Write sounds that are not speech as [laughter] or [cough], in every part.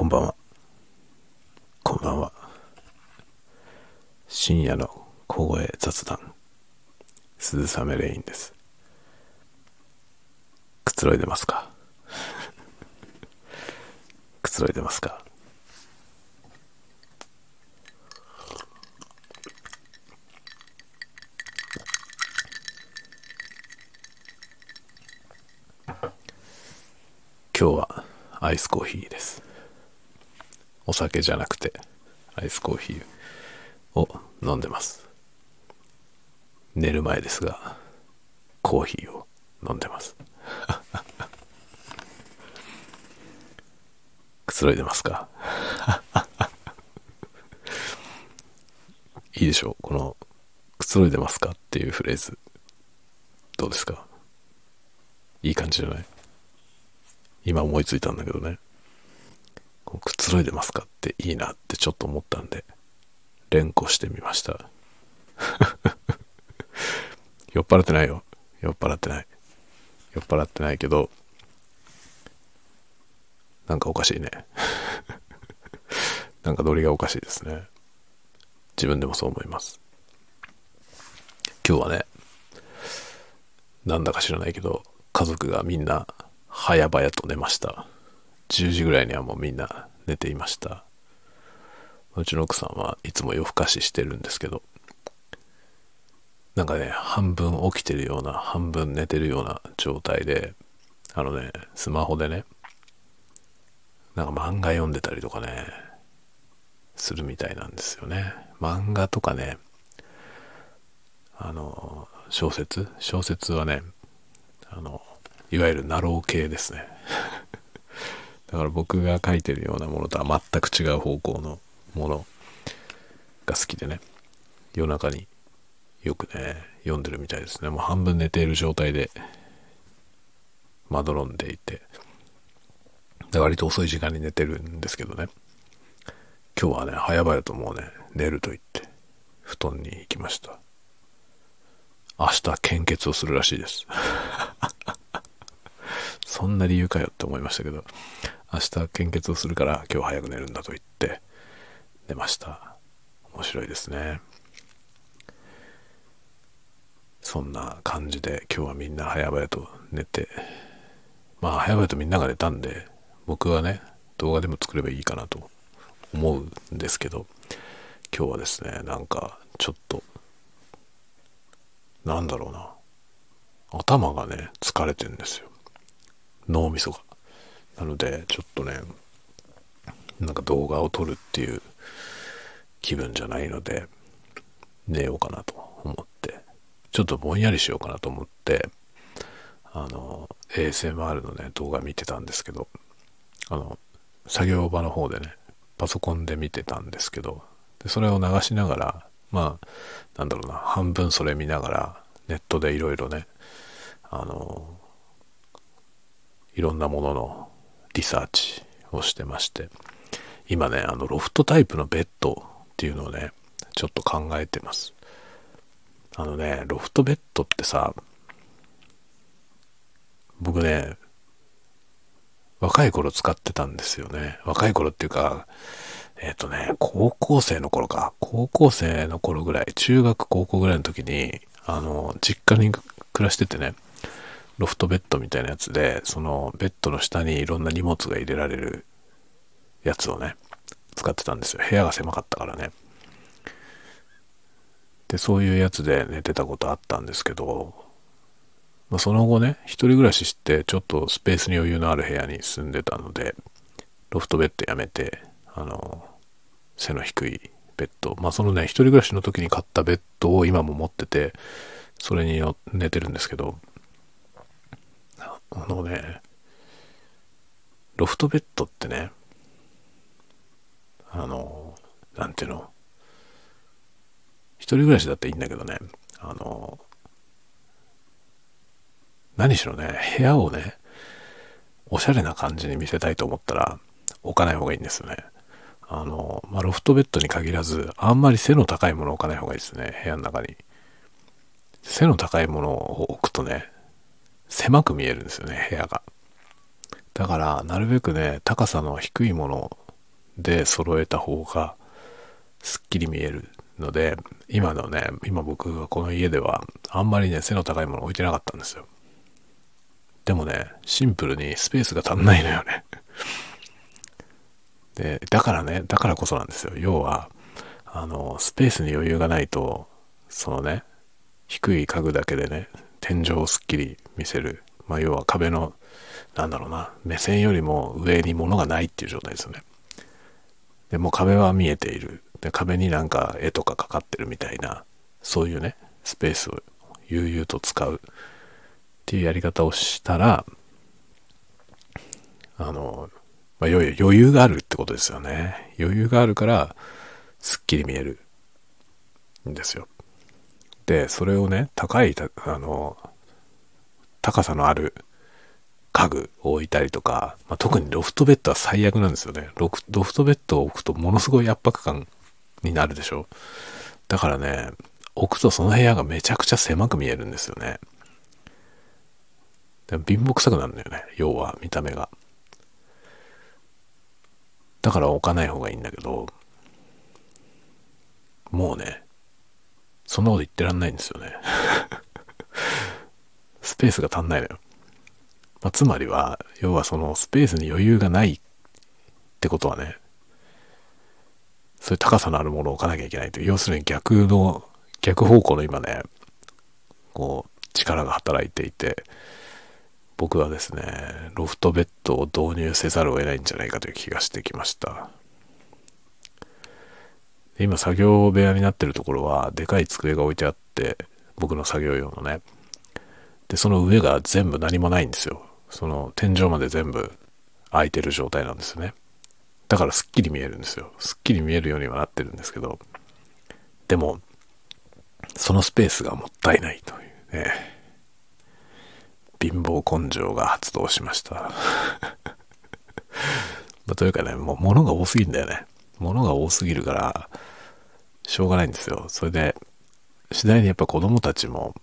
こんばんは。こんばんは。深夜の小声雑談、鈴雨レインです。くつろいでますか？[laughs] くつろいでますか？今日はアイスコーヒーです。お酒じゃなくてアイスコーヒーを飲んでます。寝る前ですが、コーヒーを飲んでます。[laughs] くつろいでますか？[laughs] いいでしょうこの、くつろいでますかっていうフレーズ。どうですか？いい感じじゃない？今思いついたんだけどね。こうくつろいでますかっていいなってちょっと思ったんで、連呼してみました。[laughs] 酔っ払ってないよ。酔っ払ってない。酔っ払ってないけど、なんかおかしいね。[laughs] なんかノリがおかしいですね。自分でもそう思います。今日はね、なんだか知らないけど、家族がみんな早々と寝ました。10時ぐらいにはもうみんな寝ていました。うちの奥さんはいつも夜更かししてるんですけど、なんかね、半分起きてるような、半分寝てるような状態で、あのね、スマホでね、なんか漫画読んでたりとかね、するみたいなんですよね。漫画とかね、あの、小説？小説はね、あの、いわゆるナロー系ですね。だから僕が書いてるようなものとは全く違う方向のものが好きでね、夜中によくね、読んでるみたいですね。もう半分寝ている状態で、まどろんでいて、で割と遅い時間に寝てるんですけどね、今日はね、早々ともうね、寝ると言って、布団に行きました。明日献血をするらしいです。[laughs] そんな理由かよって思いましたけど、明日献血をするから今日早く寝るんだと言って寝ました。面白いですね。そんな感じで今日はみんな早々と寝て、まあ早々とみんなが寝たんで、僕はね、動画でも作ればいいかなと思うんですけど、今日はですね、なんかちょっと、なんだろうな、頭がね、疲れてんですよ。脳みそが。なので、ちょっとね、なんか動画を撮るっていう気分じゃないので、寝ようかなと思って、ちょっとぼんやりしようかなと思って、あの、ASMR のね、動画見てたんですけど、あの、作業場の方でね、パソコンで見てたんですけど、でそれを流しながら、まあ、なんだろうな、半分それ見ながら、ネットでいろいろね、あの、いろんなもののリサーチをしてまして、今ね、あの、ロフトタイプのベッドっていうのをね、ちょっと考えてます。あのね、ロフトベッドってさ、僕ね、若い頃使ってたんですよね。若い頃っていうか、えっ、とね、高校生の頃か。高校生の頃ぐらい、中学高校ぐらいの時に、あの、実家に暮らしててね、ロフトベッドみたいなやつで、そのベッドの下にいろんな荷物が入れられるやつをね、使ってたんですよ。部屋が狭かったからね。で、そういうやつで寝てたことあったんですけど、まあ、その後ね、一人暮らしして、ちょっとスペースに余裕のある部屋に住んでたので、ロフトベッドやめて、あの、背の低いベッド、まあそのね、一人暮らしの時に買ったベッドを今も持ってて、それに寝てるんですけど、あのね、ロフトベッドってね、あの、なんていうの、一人暮らしだっていいんだけどね、あの、何しろね、部屋をね、おしゃれな感じに見せたいと思ったら、置かない方がいいんですよね。あの、まあ、ロフトベッドに限らず、あんまり背の高いものを置かない方がいいですね、部屋の中に。背の高いものを置くとね、狭く見えるんですよね、部屋が。だから、なるべくね、高さの低いもので揃えた方がすっきり見えるので、今のね、今僕がこの家ではあんまりね、背の高いもの置いてなかったんですよ。でもね、シンプルにスペースが足んないのよね。[laughs] で、だからね、だからこそなんですよ。要は、あの、スペースに余裕がないと、そのね、低い家具だけでね、天井をすっきり見せる。まあ、要は壁の、なんだろうな、目線よりも上に物がないっていう状態ですよね。で、もう壁は見えている。で、壁になんか絵とかかかってるみたいな、そういうね、スペースを悠々と使うっていうやり方をしたら、あの、まあ、余裕があるってことですよね。余裕があるから、すっきり見えるんですよ。で、それをね、高い、あの、高さのある家具を置いたりとか、まあ、特にロフトベッドは最悪なんですよねロ。ロフトベッドを置くとものすごい圧迫感になるでしょ。だからね、置くとその部屋がめちゃくちゃ狭く見えるんですよね。貧乏くさくなるんだよね。要は見た目が。だから置かない方がいいんだけど、もうね、そんなこと言ってらんないんですよね。スペースが足んないのよ。まあ、つまりは、要はそのスペースに余裕がないってことはね、そういう高さのあるものを置かなきゃいけないという、要するに逆の、逆方向の今ね、こう、力が働いていて、僕はですね、ロフトベッドを導入せざるを得ないんじゃないかという気がしてきました。今作業部屋になってるところはでかい机が置いてあって僕の作業用のねでその上が全部何もないんですよ。その天井まで全部空いてる状態なんですね。だからすっきり見えるんですよ。すっきり見えるようにはなってるんですけど。でもそのスペースがもったいないというね。貧乏根性が発動しました。[laughs] ま、というかねもう物が多すぎるんだよね。物が多すぎるからしょうがないんですよ。それで、次第にやっぱ子供たちも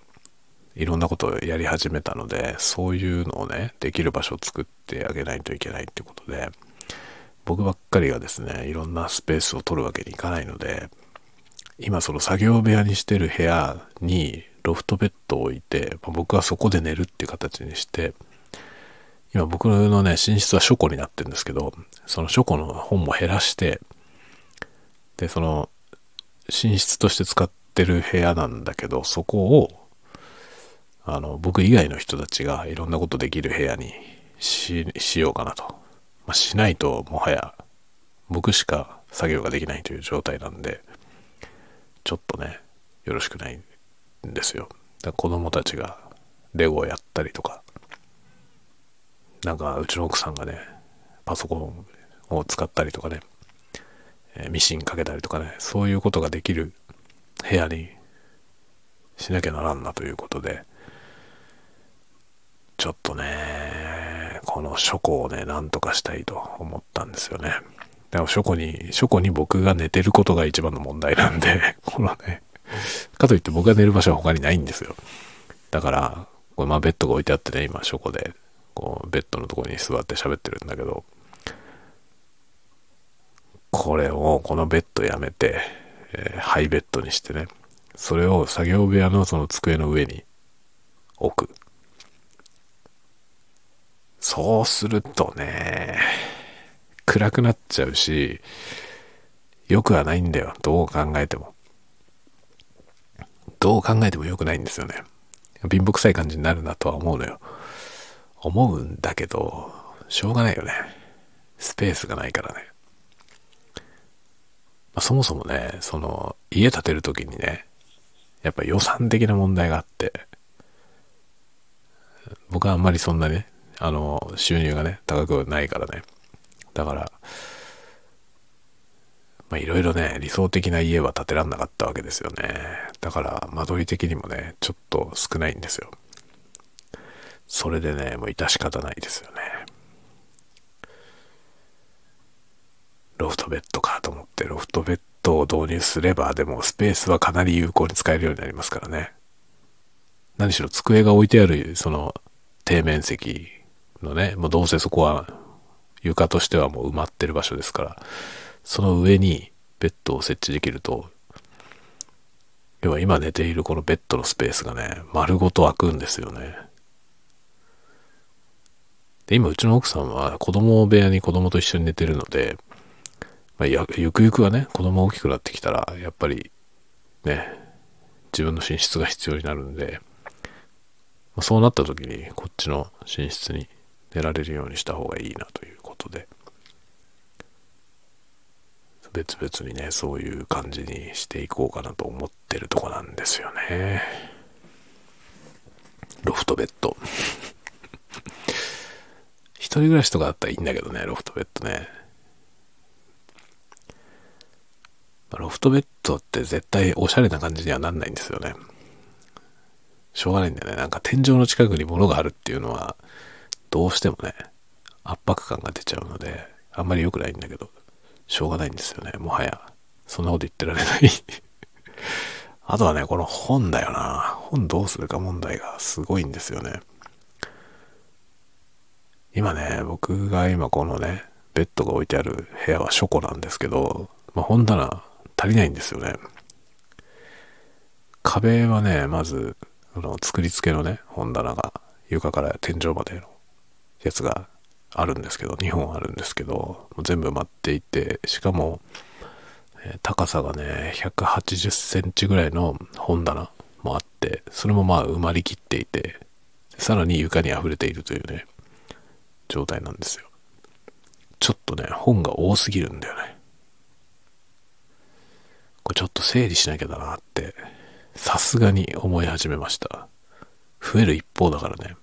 いろんなことをやり始めたので、そういうのをね、できる場所を作ってあげないといけないってことで、僕ばっかりがですね、いろんなスペースを取るわけにいかないので、今その作業部屋にしてる部屋にロフトベッドを置いて、まあ、僕はそこで寝るっていう形にして、今僕のね、寝室は書庫になってるんですけど、その書庫の本も減らして、で、その寝室として使ってる部屋なんだけど、そこを、あの、僕以外の人たちがいろんなことできる部屋にし、しようかなと。まあ、しないと、もはや、僕しか作業ができないという状態なんで、ちょっとね、よろしくないんですよ。だ子供たちがレゴをやったりとか、なんかうちの奥さんがね、パソコンを使ったりとかね、えミシンかけたりとかね、そういうことができる部屋にしなきゃならんなということで、ちょっとね、この書庫をね、なんとかしたいと思ったんですよね。でも書庫に、書庫に僕が寝てることが一番の問題なんで、[laughs] このね、かといって僕が寝る場所は他にないんですよ。だから、これまあベッドが置いてあってね、今書庫で、こう、ベッドのとこに座って喋ってるんだけど、これを、このベッドやめて、えー、ハイベッドにしてね、それを作業部屋のその机の上に置く。そうするとね、暗くなっちゃうし、良くはないんだよ。どう考えても。どう考えても良くないんですよね。貧乏くさい感じになるなとは思うのよ。思うんだけど、しょうがないよね。スペースがないからね。まあ、そもそもね、その、家建てる時にね、やっぱ予算的な問題があって、僕はあんまりそんなね、あの、収入がね、高くないからね。だから、まあいろいろね、理想的な家は建てらんなかったわけですよね。だから、間取り的にもね、ちょっと少ないんですよ。それでね、もう致し方ないですよね。ロフトベッドかと思って、ロフトベッドを導入すれば、でもスペースはかなり有効に使えるようになりますからね。何しろ机が置いてある、その、底面積のね、もうどうせそこは床としてはもう埋まってる場所ですから、その上にベッドを設置できると、要は今寝ているこのベッドのスペースがね、丸ごと空くんですよね。で、今うちの奥さんは子供部屋に子供と一緒に寝てるので、まあ、ゆくゆくはね、子供大きくなってきたら、やっぱりね、自分の寝室が必要になるんで、ま、そうなった時にこっちの寝室に寝られるようにした方がいいなということで、別々にね、そういう感じにしていこうかなと思ってるとこなんですよね。ロフトベッド。[laughs] 一人暮らしとかだったらいいんだけどね、ロフトベッドね。ロフトベッドって絶対おしゃれな感じにはなんないんですよね。しょうがないんだよね。なんか天井の近くに物があるっていうのは、どうしてもね、圧迫感が出ちゃうので、あんまり良くないんだけど、しょうがないんですよね。もはや。そんなこと言ってられない [laughs] あとはね、この本だよな。本どうするか問題がすごいんですよね。今ね、僕が今このね、ベッドが置いてある部屋は書庫なんですけど、まあ、本棚足りないんですよね。壁はね、まず、の、作り付けのね、本棚が床から天井までのやつがあるんですけど、2本あるんですけど、全部埋まっていて、しかも、高さがね、180センチぐらいの本棚もあって、それもまあ埋まりきっていて、さらに床に溢れているというね、状態なんですよ。ちょっとね、本が多すぎるんだよね。これちょっと整理しなきゃだなって、さすがに思い始めました。増える一方だからね。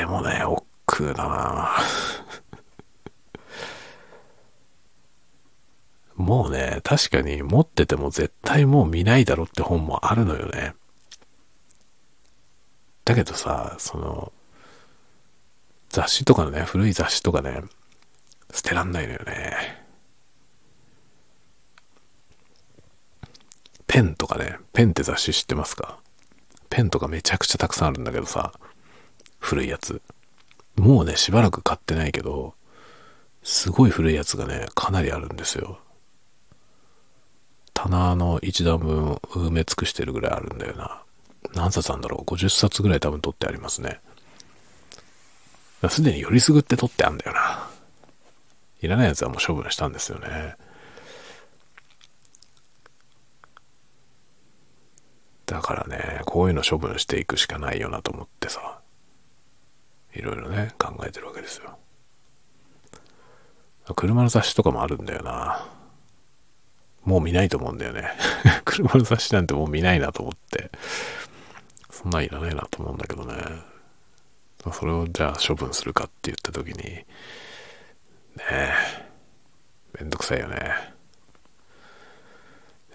でもね、億劫だな [laughs] もうね、確かに持ってても絶対もう見ないだろって本もあるのよね。だけどさ、その、雑誌とかのね、古い雑誌とかね、捨てらんないのよね。ペンとかね、ペンって雑誌知ってますか？ペンとかめちゃくちゃたくさんあるんだけどさ、古いやつ。もうね、しばらく買ってないけど、すごい古いやつがね、かなりあるんですよ。棚の一段分埋め尽くしてるぐらいあるんだよな。何冊なんだろう ?50 冊ぐらい多分取ってありますね。すでによりすぐって取ってあんだよな。いらないやつはもう処分したんですよね。だからね、こういうの処分していくしかないよなと思ってさ、いろいろね、考えてるわけですよ。車の雑誌とかもあるんだよな。もう見ないと思うんだよね。[laughs] 車の雑誌なんてもう見ないなと思って。そんなんいらないなと思うんだけどね。それをじゃあ処分するかって言った時に、ねえ、めんどくさいよね。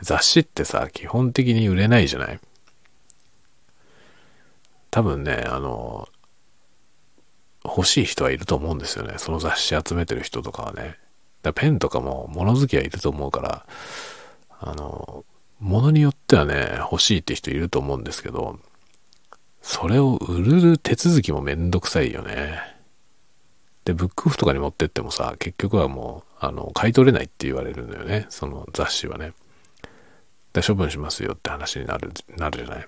雑誌ってさ、基本的に売れないじゃない多分ね、あの、欲しい人はいると思うんですよね。その雑誌集めてる人とかはね。だペンとかも物好きはいると思うから、あの、物によってはね、欲しいって人いると思うんですけど、それを売る手続きもめんどくさいよね。で、ブックオフとかに持ってってもさ、結局はもう、あの、買い取れないって言われるのよね。その雑誌はね。で処分しますよって話になる、なるじゃない。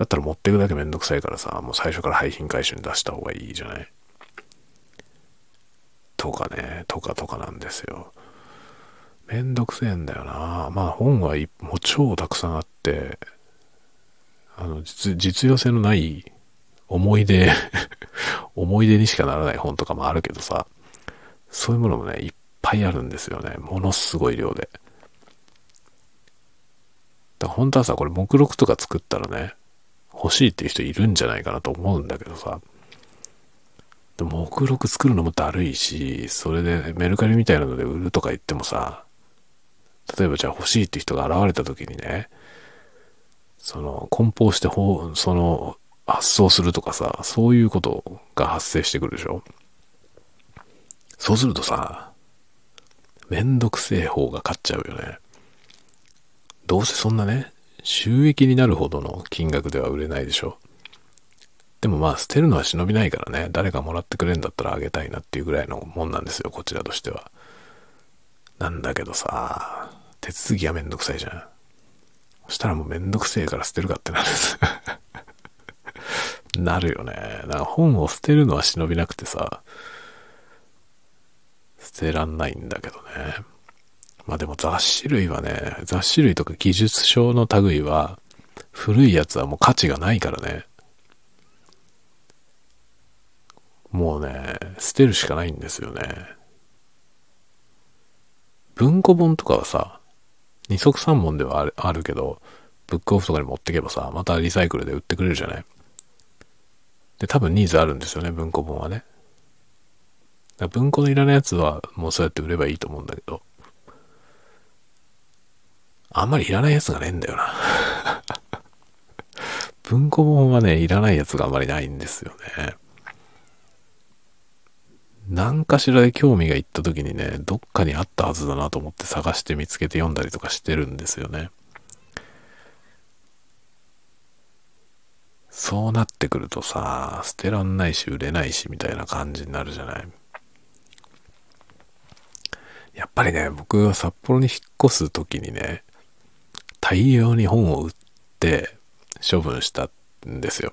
だったら持っていくだけめんどくさいからさ、もう最初から廃品回収に出した方がいいじゃない？とかね、とかとかなんですよ。めんどくせえんだよな。まあ本はもう超たくさんあって、あの実、実用性のない思い出 [laughs] 思い出にしかならない本とかもあるけどさ、そういうものもね、いっぱいあるんですよね。ものすごい量で。だから本当はさ、これ目録とか作ったらね、欲しいっていう人いるんじゃないかなと思うんだけどさ、で目録作るのもだるいし、それでメルカリみたいなので売るとか言ってもさ、例えばじゃあ欲しいって人が現れた時にね、その梱包してその発送するとかさ、そういうことが発生してくるでしょそうするとさ、めんどくせえ方が勝っちゃうよね。どうせそんなね、収益になるほどの金額では売れないでしょ。でもまあ捨てるのは忍びないからね、誰かもらってくれんだったらあげたいなっていうぐらいのもんなんですよ、こちらとしては。なんだけどさ、手続きがめんどくさいじゃん。そしたらもうめんどくせえから捨てるかってなるんです。[laughs] なるよね。なんか本を捨てるのは忍びなくてさ、捨てらんないんだけどね。まあでも雑誌類はね、雑誌類とか技術書の類は、古いやつはもう価値がないからね。もうね、捨てるしかないんですよね。文庫本とかはさ、二足三本ではあるあるけど、ブックオフとかに持ってけばさ、またリサイクルで売ってくれるじゃないで、多分ニーズあるんですよね、文庫本はね。文庫のいらないやつはもうそうやって売ればいいと思うんだけど、あんまりいらないやつがねえんだよな。[laughs] 文庫本はね、いらないやつがあんまりないんですよね。何かしらで興味がいった時にね、どっかにあったはずだなと思って探して見つけて読んだりとかしてるんですよね。そうなってくるとさ、捨てらんないし売れないしみたいな感じになるじゃない？やっぱりね、僕が札幌に引っ越す時にね、大量に本を売って処分したんですよ。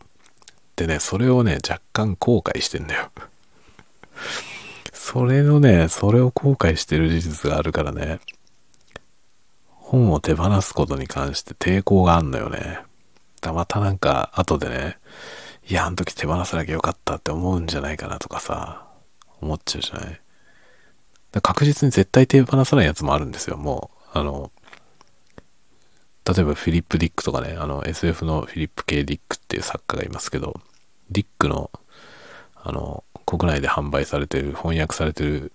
でね、それをね、若干後悔してんだよ。それのね、それを後悔してる事実があるからね、本を手放すことに関して抵抗があんのよね。だまたなんか、後でね、いや、あの時手放さなきゃよかったって思うんじゃないかなとかさ、思っちゃうじゃない確実に絶対手放さないやつもあるんですよ、もう。あの、例えばフィリップ・ディックとかね、あの SF のフィリップ・ケイ・ディックっていう作家がいますけど、ディックの、あの、国内で販売されてる、翻訳されてる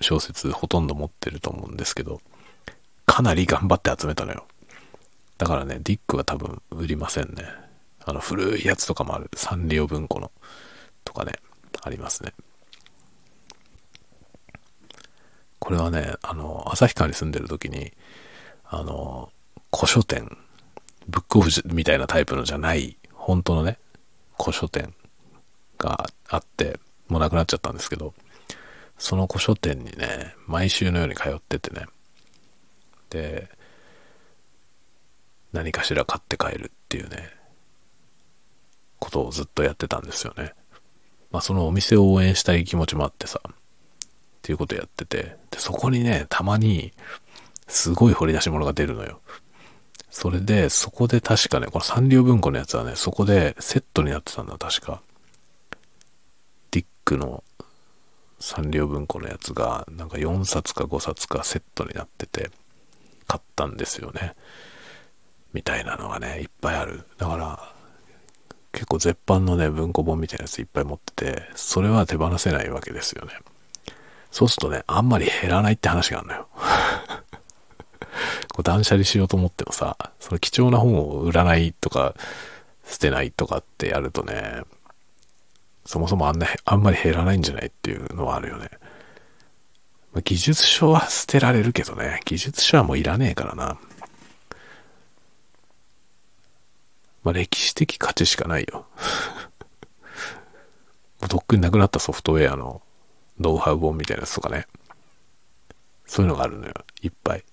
小説ほとんど持ってると思うんですけど、かなり頑張って集めたのよ。だからね、ディックは多分売りませんね。あの古いやつとかもある。サンリオ文庫のとかね、ありますね。これはね、あの、旭川に住んでる時に、あの、古書店、ブックオフみたいなタイプのじゃない、本当のね、古書店があって、もうなくなっちゃったんですけど、その古書店にね、毎週のように通っててね、で、何かしら買って帰るっていうね、ことをずっとやってたんですよね。まあそのお店を応援したい気持ちもあってさ、っていうことやってて、で、そこにね、たまに、すごい掘り出し物が出るのよ。それで、そこで確かね、このサンリオ文庫のやつはね、そこでセットになってたんだ、確か。ディックのサンリオ文庫のやつが、なんか4冊か5冊かセットになってて、買ったんですよね。みたいなのがね、いっぱいある。だから、結構絶版のね、文庫本みたいなやついっぱい持ってて、それは手放せないわけですよね。そうするとね、あんまり減らないって話があるのよ。[laughs] こう断捨離しようと思ってもさ、その貴重な本を売らないとか、捨てないとかってやるとね、そもそもあんな、あんまり減らないんじゃないっていうのはあるよね。技術書は捨てられるけどね、技術書はもういらねえからな。まあ、歴史的価値しかないよ。[laughs] もうとっくになくなったソフトウェアのノウハウ本みたいなやつとかね。そういうのがあるのよ。いっぱい。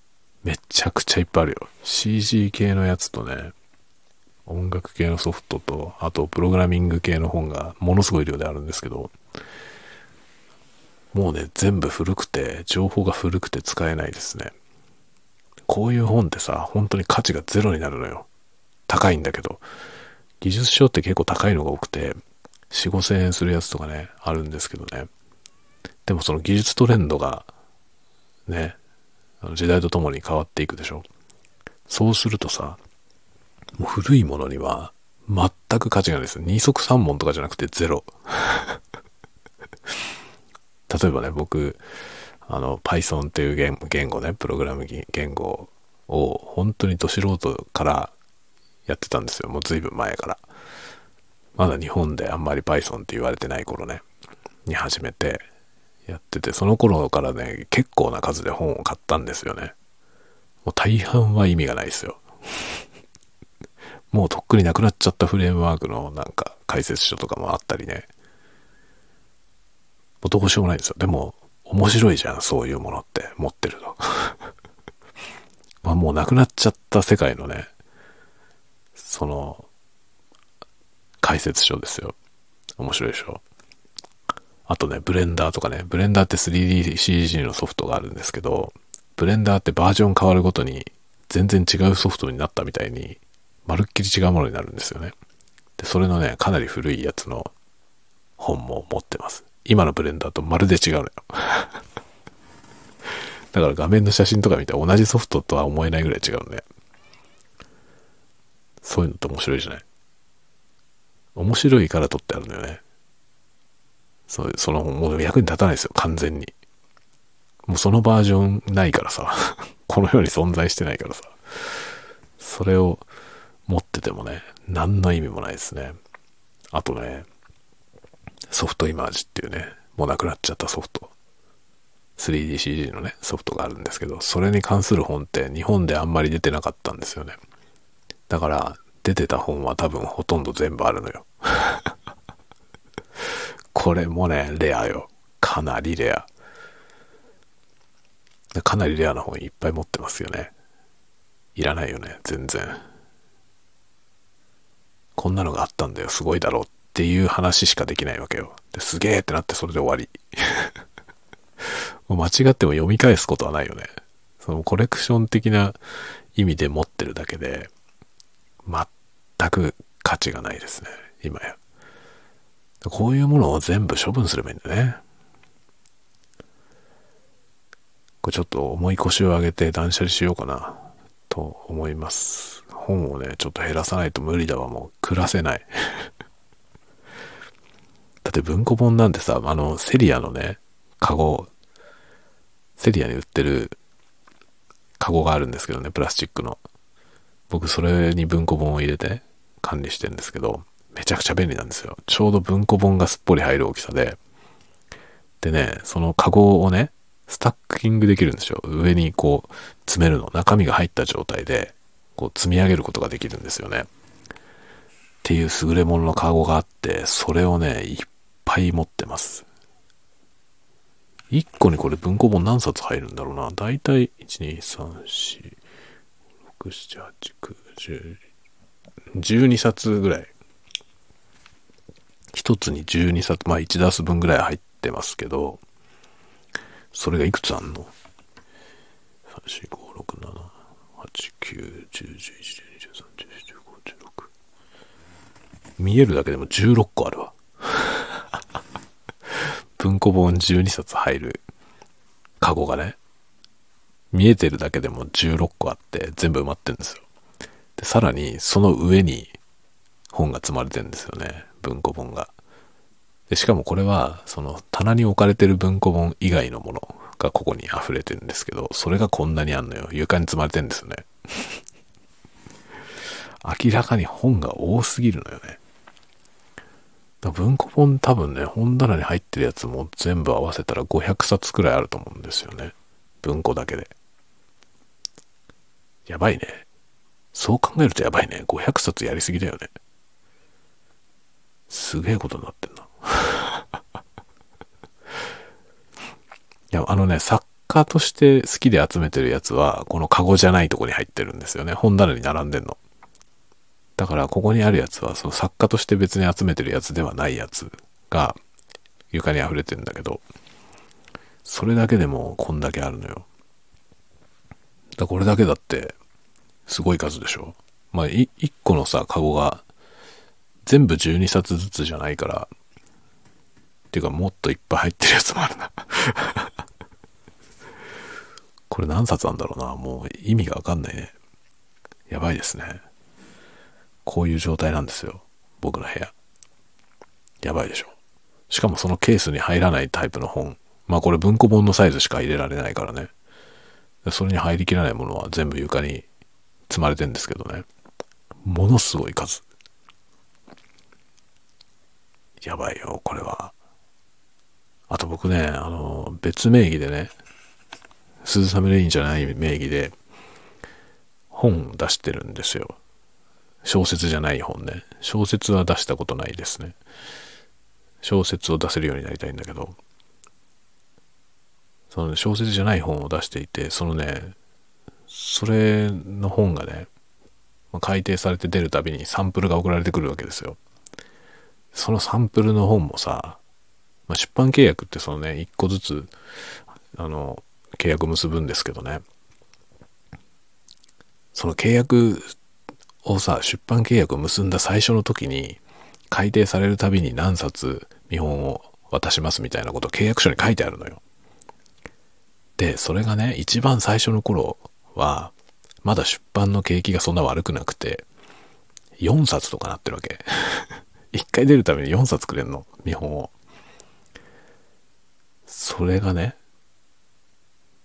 めちゃくちゃいっぱいあるよ。CG 系のやつとね、音楽系のソフトと、あとプログラミング系の本がものすごい量であるんですけど、もうね、全部古くて、情報が古くて使えないですね。こういう本ってさ、本当に価値がゼロになるのよ。高いんだけど。技術書って結構高いのが多くて、4、5千円するやつとかね、あるんですけどね。でもその技術トレンドが、ね、時代とともに変わっていくでしょ。そうするとさ、もう古いものには全く価値がないです。二足三本とかじゃなくてゼロ。[laughs] 例えばね、僕、あの、Python っていう言言語ね、プログラム言語を本当にど素人からやってたんですよ。もう随分前から。まだ日本であんまり Python って言われてない頃ね、に始めて、やってて、その頃からね、結構な数で本を買ったんですよね。もう大半は意味がないですよ。[laughs] もうとっくになくなっちゃったフレームワークのなんか解説書とかもあったりね。もうどうしようもないんですよ。でも、面白いじゃん、そういうものって持ってると。[laughs] まあもうなくなっちゃった世界のね、その、解説書ですよ。面白いでしょ。あとね、ブレンダーとかね、ブレンダーって 3DCG のソフトがあるんですけど、ブレンダーってバージョン変わるごとに全然違うソフトになったみたいに、まるっきり違うものになるんですよね。で、それのね、かなり古いやつの本も持ってます。今のブレンダーとまるで違うのよ。[laughs] だから画面の写真とか見て同じソフトとは思えないぐらい違うね。そういうのって面白いじゃない面白いから撮ってあるのよね。そう、その、もう役に立たないですよ、完全に。もうそのバージョンないからさ、[laughs] この世に存在してないからさ、それを持っててもね、何の意味もないですね。あとね、ソフトイマージっていうね、もうなくなっちゃったソフト。3DCG のね、ソフトがあるんですけど、それに関する本って日本であんまり出てなかったんですよね。だから、出てた本は多分ほとんど全部あるのよ。[laughs] これもね、レアよ。かなりレア。かなりレアな本いっぱい持ってますよね。いらないよね、全然。こんなのがあったんだよ、すごいだろうっていう話しかできないわけよ。ですげえってなってそれで終わり。[laughs] もう間違っても読み返すことはないよね。そのコレクション的な意味で持ってるだけで、全く価値がないですね、今や。こういうものを全部処分すればいいんだね。これちょっと重い腰を上げて断捨離しようかなと思います。本をね、ちょっと減らさないと無理だわ、もう暮らせない。[laughs] だって文庫本なんてさ、あの、セリアのね、カゴ、セリアに売ってるカゴがあるんですけどね、プラスチックの。僕それに文庫本を入れて管理してるんですけど、めちゃくちゃ便利なんですよ。ちょうど文庫本がすっぽり入る大きさで。でね、そのカゴをね、スタッキングできるんですよ。上にこう詰めるの。中身が入った状態で、こう積み上げることができるんですよね。っていう優れもののカゴがあって、それをね、いっぱい持ってます。1個にこれ文庫本何冊入るんだろうな。だいたい1、2、3、4、6、7、8、9、10、12冊ぐらい。1つに12冊、まあ1ダース分ぐらい入ってますけど、それがいくつあんの ?3、4、5、6、7、8、9、10、11、12、13、14、15、16。見えるだけでも16個あるわ。[laughs] 文庫本12冊入るカゴがね、見えてるだけでも16個あって全部埋まってるんですよ。で、さらにその上に本が積まれてるんですよね。文庫本が。で、しかもこれは、その棚に置かれてる文庫本以外のものがここに溢れてるんですけど、それがこんなにあんのよ。床に積まれてんですよね。[laughs] 明らかに本が多すぎるのよね。文庫本多分ね、本棚に入ってるやつも全部合わせたら500冊くらいあると思うんですよね。文庫だけで。やばいね。そう考えるとやばいね。500冊やりすぎだよね。すげえことになってんな。いや、あのね、作家として好きで集めてるやつは、このカゴじゃないとこに入ってるんですよね。本棚に並んでんの。だから、ここにあるやつは、その作家として別に集めてるやつではないやつが、床に溢れてんだけど、それだけでもこんだけあるのよ。だこれだけだって、すごい数でしょ。まあ、1個のさ、カゴが全部12冊ずつじゃないから、ていうかもっといっぱい入ってるやつもあるな [laughs] これ何冊あんだろうな。もう意味がわかんないね。やばいですね。こういう状態なんですよ。僕の部屋。やばいでしょ。しかもそのケースに入らないタイプの本。まあこれ文庫本のサイズしか入れられないからね。それに入りきらないものは全部床に積まれてんですけどね。ものすごい数。やばいよ、これは。あと僕ね、あの、別名義でね、鈴雨レインじゃない名義で、本出してるんですよ。小説じゃない本ね。小説は出したことないですね。小説を出せるようになりたいんだけど、その、小説じゃない本を出していて、そのね、それの本がね、改訂されて出るたびにサンプルが送られてくるわけですよ。そのサンプルの本もさ、まあ、出版契約ってそのね、一個ずつ、あの、契約結ぶんですけどね。その契約をさ、出版契約を結んだ最初の時に、改訂されるたびに何冊見本を渡しますみたいなこと契約書に書いてあるのよ。で、それがね、一番最初の頃は、まだ出版の景気がそんな悪くなくて、4冊とかなってるわけ。1回出るために4冊くれんの、見本を。それがね、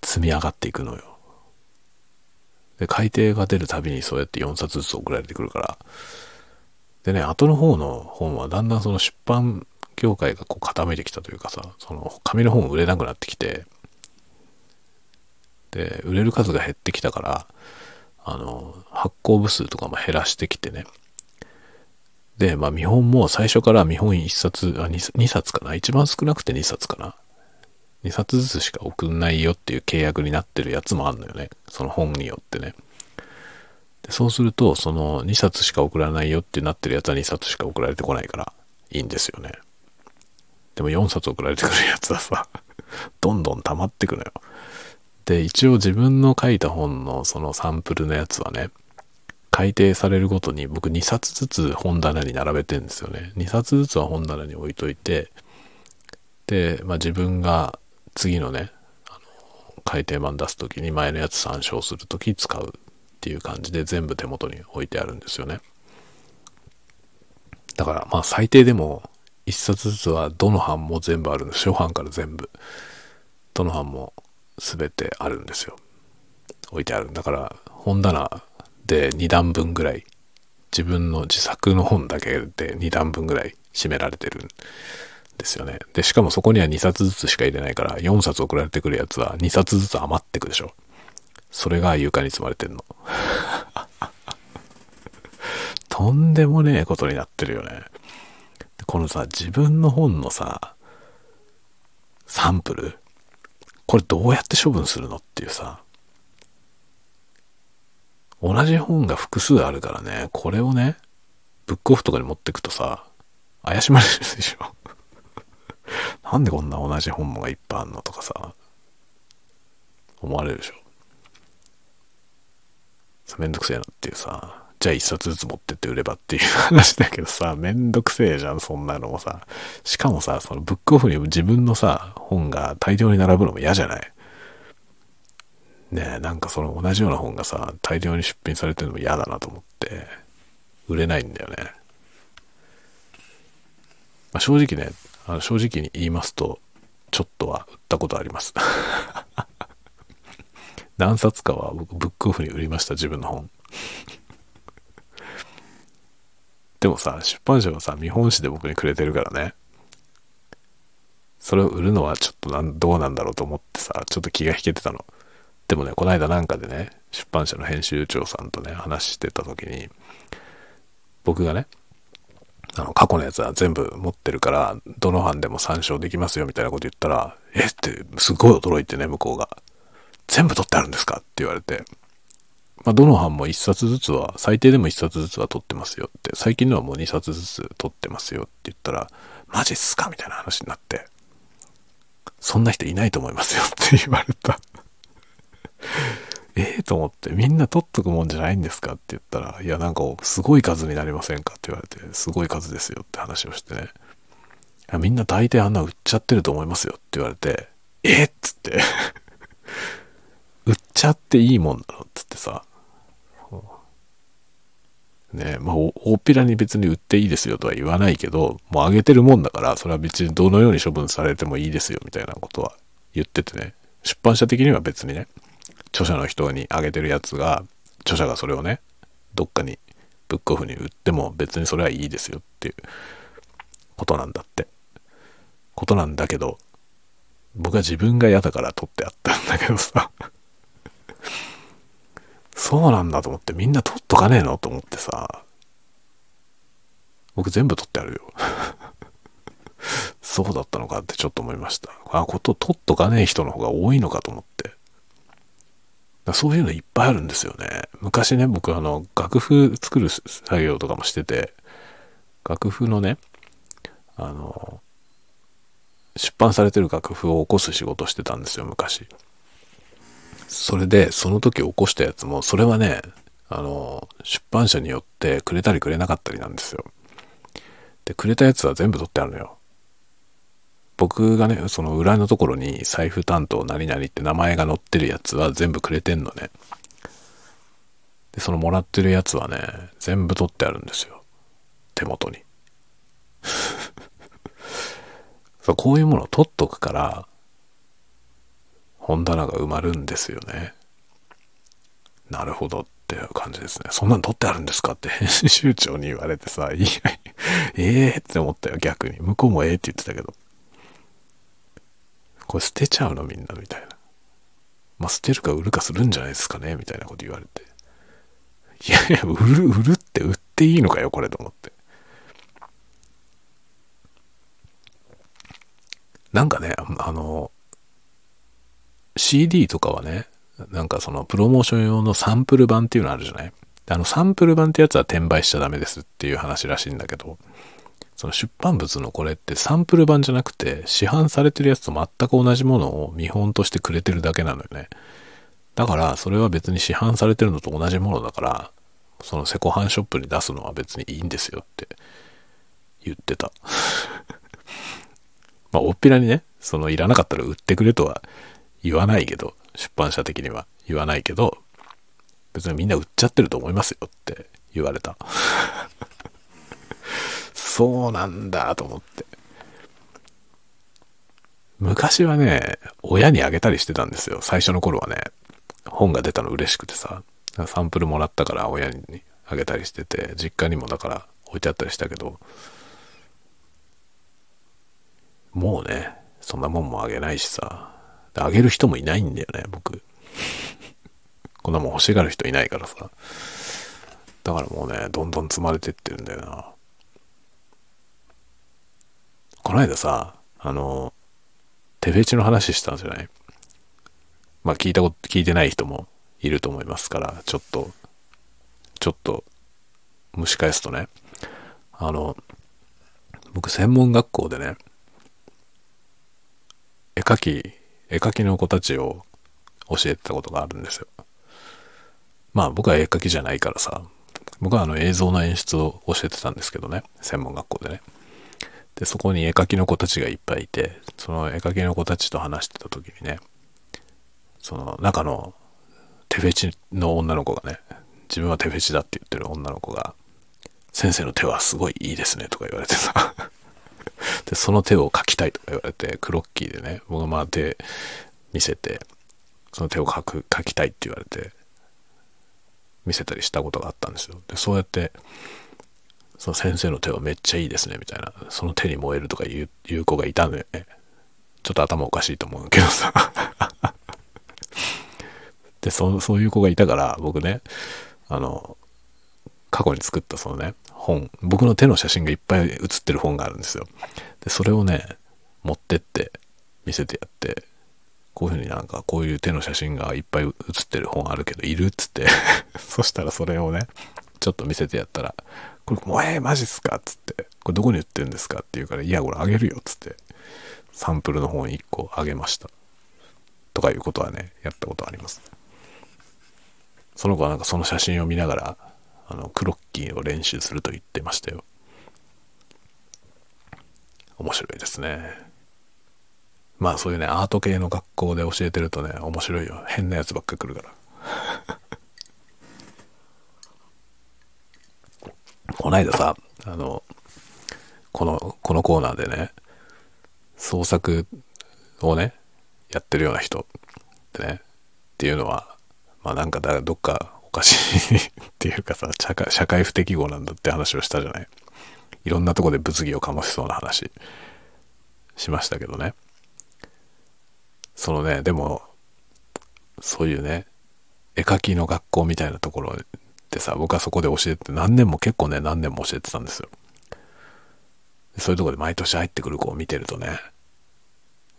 積み上がっていくのよ。で、改訂が出るたびにそうやって4冊ずつ送られてくるから。でね、後の方の本はだんだんその出版業界がこう傾いてきたというかさ、その紙の本売れなくなってきて、で、売れる数が減ってきたから、あの、発行部数とかも減らしてきてね。で、まあ見本も最初から見本1冊、あ2、2冊かな？一番少なくて2冊かな ?2 冊ずつしか送んないよっていう契約になってるやつもあるのよね。その本によってね。でそうすると、その2冊しか送らないよってなってるやつは2冊しか送られてこないからいいんですよね。でも4冊送られてくるやつはさ、[laughs] どんどん溜まってくのよ。で、一応自分の書いた本のそのサンプルのやつはね、改訂されるごとに僕2冊ずつ本棚に並べてんですよね。2冊ずつは本棚に置いといて、で、まあ自分が次のね、あの改訂版出す時に前のやつ参照する時使うっていう感じで全部手元に置いてあるんですよね。だからまあ最低でも1冊ずつはどの版も全部あるんです。初版から全部。どの版も全てあるんですよ。置いてある。だから、本棚で2段分ぐらい、自分の自作の本だけで2段分ぐらい占められてるんですよね。で、しかもそこには2冊ずつしか入れないから、4冊送られてくるやつは2冊ずつ余ってくでしょ。それが床に積まれてんの。[laughs] とんでもねえことになってるよね。このさ、自分の本のさ、サンプルこれどうやって処分するのっていうさ、同じ本が複数あるからね、これをね、ブックオフとかに持ってくとさ、怪しまれるでしょ。[laughs] なんでこんな同じ本がいっぱいあんのとかさ、思われるでしょ。めんどくせえなっていうさ、じゃあ一冊ずつ持ってって売ればっていう話だけどさ、[laughs] めんどくせえじゃん、そんなのもさ。しかもさ、そのブックオフに自分のさ、本が大量に並ぶのも嫌じゃない？ね、なんかその同じような本がさ、大量に出品されてるのも嫌だなと思って、売れないんだよね。まあ、正直ね、あの正直に言いますと、ちょっとは売ったことあります。[laughs] 何冊かは僕ブックオフに売りました、自分の本。でもさ、出版社がさ、見本紙で僕にくれてるからね。それを売るのはちょっとなんどうなんだろうと思ってさ、ちょっと気が引けてたの。でもね、この間なんかでね、出版社の編集長さんとね、話してた時に、僕がね、あの、過去のやつは全部持ってるから、どの版でも参照できますよみたいなこと言ったら、えって、すごい驚いてね、向こうが。全部取ってあるんですか？って言われて、まあ、どの班も1冊ずつは、最低でも1冊ずつは取ってますよ。って、最近のはもう2冊ずつ取ってますよ。って言ったら、マジっすか？みたいな話になって、そんな人いないと思いますよ。って言われた。ええと思って、みんな取っとくもんじゃないんですか？って言ったら、いや、なんか、すごい数になりませんか？って言われて、すごい数ですよって話をしてね。みんな大体あんな売っちゃってると思いますよって言われて、えっつって。売っちゃっていいもんだろっつってさ、ね、まあ、大っぴらに別に売っていいですよとは言わないけど、もうあげてるもんだから、それは別にどのように処分されてもいいですよみたいなことは言っててね、出版社的には別にね、著者の人にあげてるやつが、著者がそれをね、どっかにブックオフに売っても別にそれはいいですよっていうことなんだって。ことなんだけど、僕は自分が嫌だから取ってあったんだけどさ [laughs] そうなんだと思ってみんな取っとかねえのと思ってさ、僕全部取ってあるよ。[laughs] そうだったのかってちょっと思いました。あ、こと取っとかねえ人の方が多いのかと思って。そういうのいっぱいあるんですよね。昔ね、僕あの、楽譜作る作業とかもしてて、楽譜のね、あの、出版されてる楽譜を起こす仕事してたんですよ、昔。それで、その時起こしたやつも、それはね、あの、出版社によってくれたりくれなかったりなんですよ。で、くれたやつは全部取ってあるのよ。僕がね、その裏のところに財布担当何々って名前が載ってるやつは全部くれてんのね。で、そのもらってるやつはね、全部取ってあるんですよ。手元に。[laughs] そうこういうものを取っとくから、本棚が埋まるんですよね。なるほどっていう感じですね。そんなん取ってあるんですかって編集長に言われてさ、いや、ええって思ったよ、逆に。向こうもええって言ってたけど。これ捨てちゃうのみんなみたいな。まあ、捨てるか売るかするんじゃないですかねみたいなこと言われて。いやいや、売る、売るって売っていいのかよ、これと思って。なんかね、あの、CD とかはね、なんかそのプロモーション用のサンプル版っていうのあるじゃない？あのサンプル版ってやつは転売しちゃダメですっていう話らしいんだけど、その出版物のこれってサンプル版じゃなくて市販されてるやつと全く同じものを見本としてくれてるだけなのよね。だからそれは別に市販されてるのと同じものだから、そのセコハンショップに出すのは別にいいんですよって言ってた。[laughs] まあ、おっぴらにね、そのいらなかったら売ってくれとは言わないけど、出版社的には言わないけど、別にみんな売っちゃってると思いますよって言われた。[laughs] そうなんだと思って。昔はね、親にあげたりしてたんですよ。最初の頃はね、本が出たの嬉しくてさ、サンプルもらったから親にあげたりしてて、実家にもだから置いてあったりしたけど、もうね、そんなもんもあげないしさ、あげる人もいないんだよね、僕。[laughs] こんなもん欲しがる人いないからさ。だからもうね、どんどん積まれてってるんだよな。この間さ、あの、テフェチの話したんじゃない？まあ聞いたこと、聞いてない人もいると思いますから、ちょっと、ちょっと蒸し返すとね、あの、僕専門学校でね、絵描き、絵描きの子たちを教えてたことがあるんですよ。まあ僕は絵描きじゃないからさ、僕はあの映像の演出を教えてたんですけどね、専門学校でね。で、そこに絵描きの子たちがいっぱいいて、その絵描きの子たちと話してた時にね、その中の手フェチの女の子がね、自分は手フェチだって言ってる女の子が、先生の手はすごいいいですねとか言われてさ [laughs] で、その手を描きたいとか言われて、クロッキーでね、僕がまあ手見せて、その手を描く、描きたいって言われて、見せたりしたことがあったんですよ。で、そうやって、その先生の手はめっちゃいいですね、みたいな、その手に燃えるとか言う子がいたのよね。ちょっと頭おかしいと思うけどさ。[laughs] で、そそういう子がいたから、僕ね、あの、過去に作ったそのね、本、僕の手の写真がいっぱい写ってる本があるんですよ。で、それをね、持ってって見せてやって、こういうふうになんかこういう手の写真がいっぱい写ってる本あるけどいるっつって [laughs] そしたらそれをね、ちょっと見せてやったら、これ、もうえー、マジっすか？っつって、これどこに売ってるんですか？って言うから、いや、これあげるよっつって、サンプルの本1個あげました。とかいうことはね、やったことあります。その子はなんかその写真を見ながら、あの、クロッキーを練習すると言ってましたよ。面白いですね。まあそういうね、アート系の学校で教えてるとね、面白いよ。変なやつばっか来るから。こないださ、あの、この、このコーナーでね、創作をね、やってるような人ってね、っていうのは、まあなんかだどっかおかしい [laughs] っていうかさ社会、社会不適合なんだって話をしたじゃない。いろんなとこで物議を醸しそうな話しましたけどね。そのね、でも、そういうね、絵描きの学校みたいなところでさ、僕はそこで教えて、何年も結構ね、何年も教えてたんですよ。そういうとこで毎年入ってくる子を見てるとね、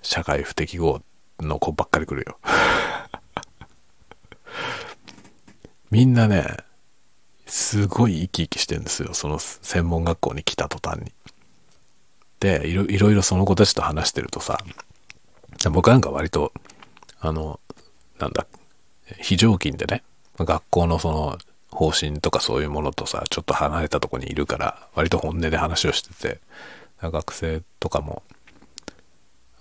社会不適合の子ばっかり来るよ。[laughs] みんなね、すごい生き生きしてるんですよ。その専門学校に来た途端に。で、いろいろいろその子たちと話してるとさ、僕なんか割と、あの、なんだ、非常勤でね、学校のその方針とかそういうものとさ、ちょっと離れたとこにいるから、割と本音で話をしてて、学生とかも、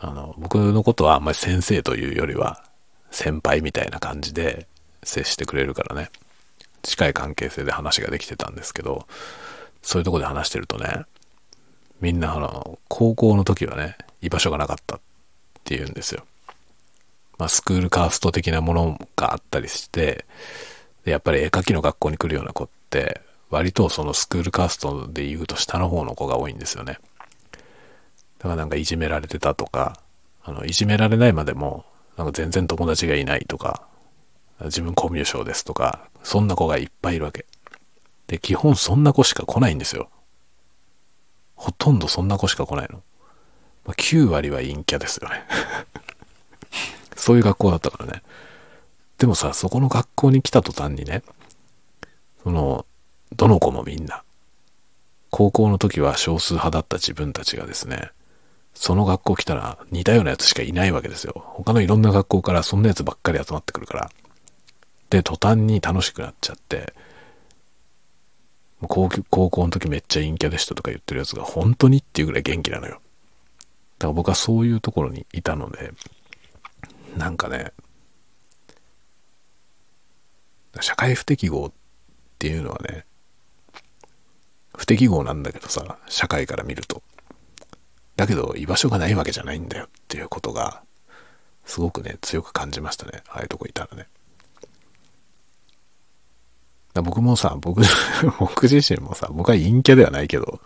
あの、僕のことはあんまり先生というよりは、先輩みたいな感じで接してくれるからね、近い関係性で話ができてたんですけど、そういうとこで話してるとね、みんなあの、高校の時はね、居場所がなかったっていうんですよ。まあ、スクールカースト的なものがあったりして、で、やっぱり絵描きの学校に来るような子って、割とそのスクールカーストで言うと下の方の子が多いんですよね。だからなんかいじめられてたとか、あの、いじめられないまでも、なんか全然友達がいないとか、自分コミュ障ですとか、そんな子がいっぱいいるわけ。で、基本そんな子しか来ないんですよ。ほとんどそんな子しか来ないの。まあ、9割は陰キャですよね [laughs] そういう学校だったからね。でもさ、そこの学校に来た途端にね、その、どの子もみんな、高校の時は少数派だった自分たちがですね、その学校来たら似たようなやつしかいないわけですよ。他のいろんな学校からそんなやつばっかり集まってくるから。で、途端に楽しくなっちゃって、高高校の時めっちゃ陰キャでしたとか言ってるやつが本当にっていうぐらい元気なのよ。だから僕はそういうところにいたので、なんかね、社会不適合っていうのはね、不適合なんだけどさ、社会から見ると。だけど居場所がないわけじゃないんだよっていうことが、すごくね、強く感じましたね。ああいうとこいたらね。だ僕もさ、僕、[laughs] 僕自身もさ、僕は陰キャではないけど、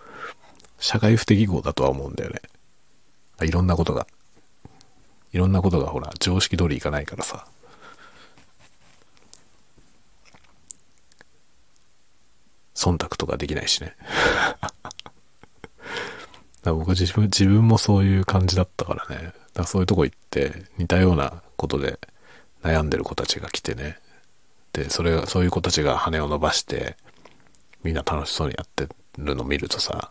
社会不適合だとは思うんだよね。いろんなことが。いろんなことがほら、常識通りいかないからさ。忖度とかできないしね。[laughs] だ僕は自分、自分もそういう感じだったからね。だからそういうとこ行って似たようなことで悩んでる子たちが来てね。で、それが、そういう子たちが羽を伸ばしてみんな楽しそうにやってるの見るとさ、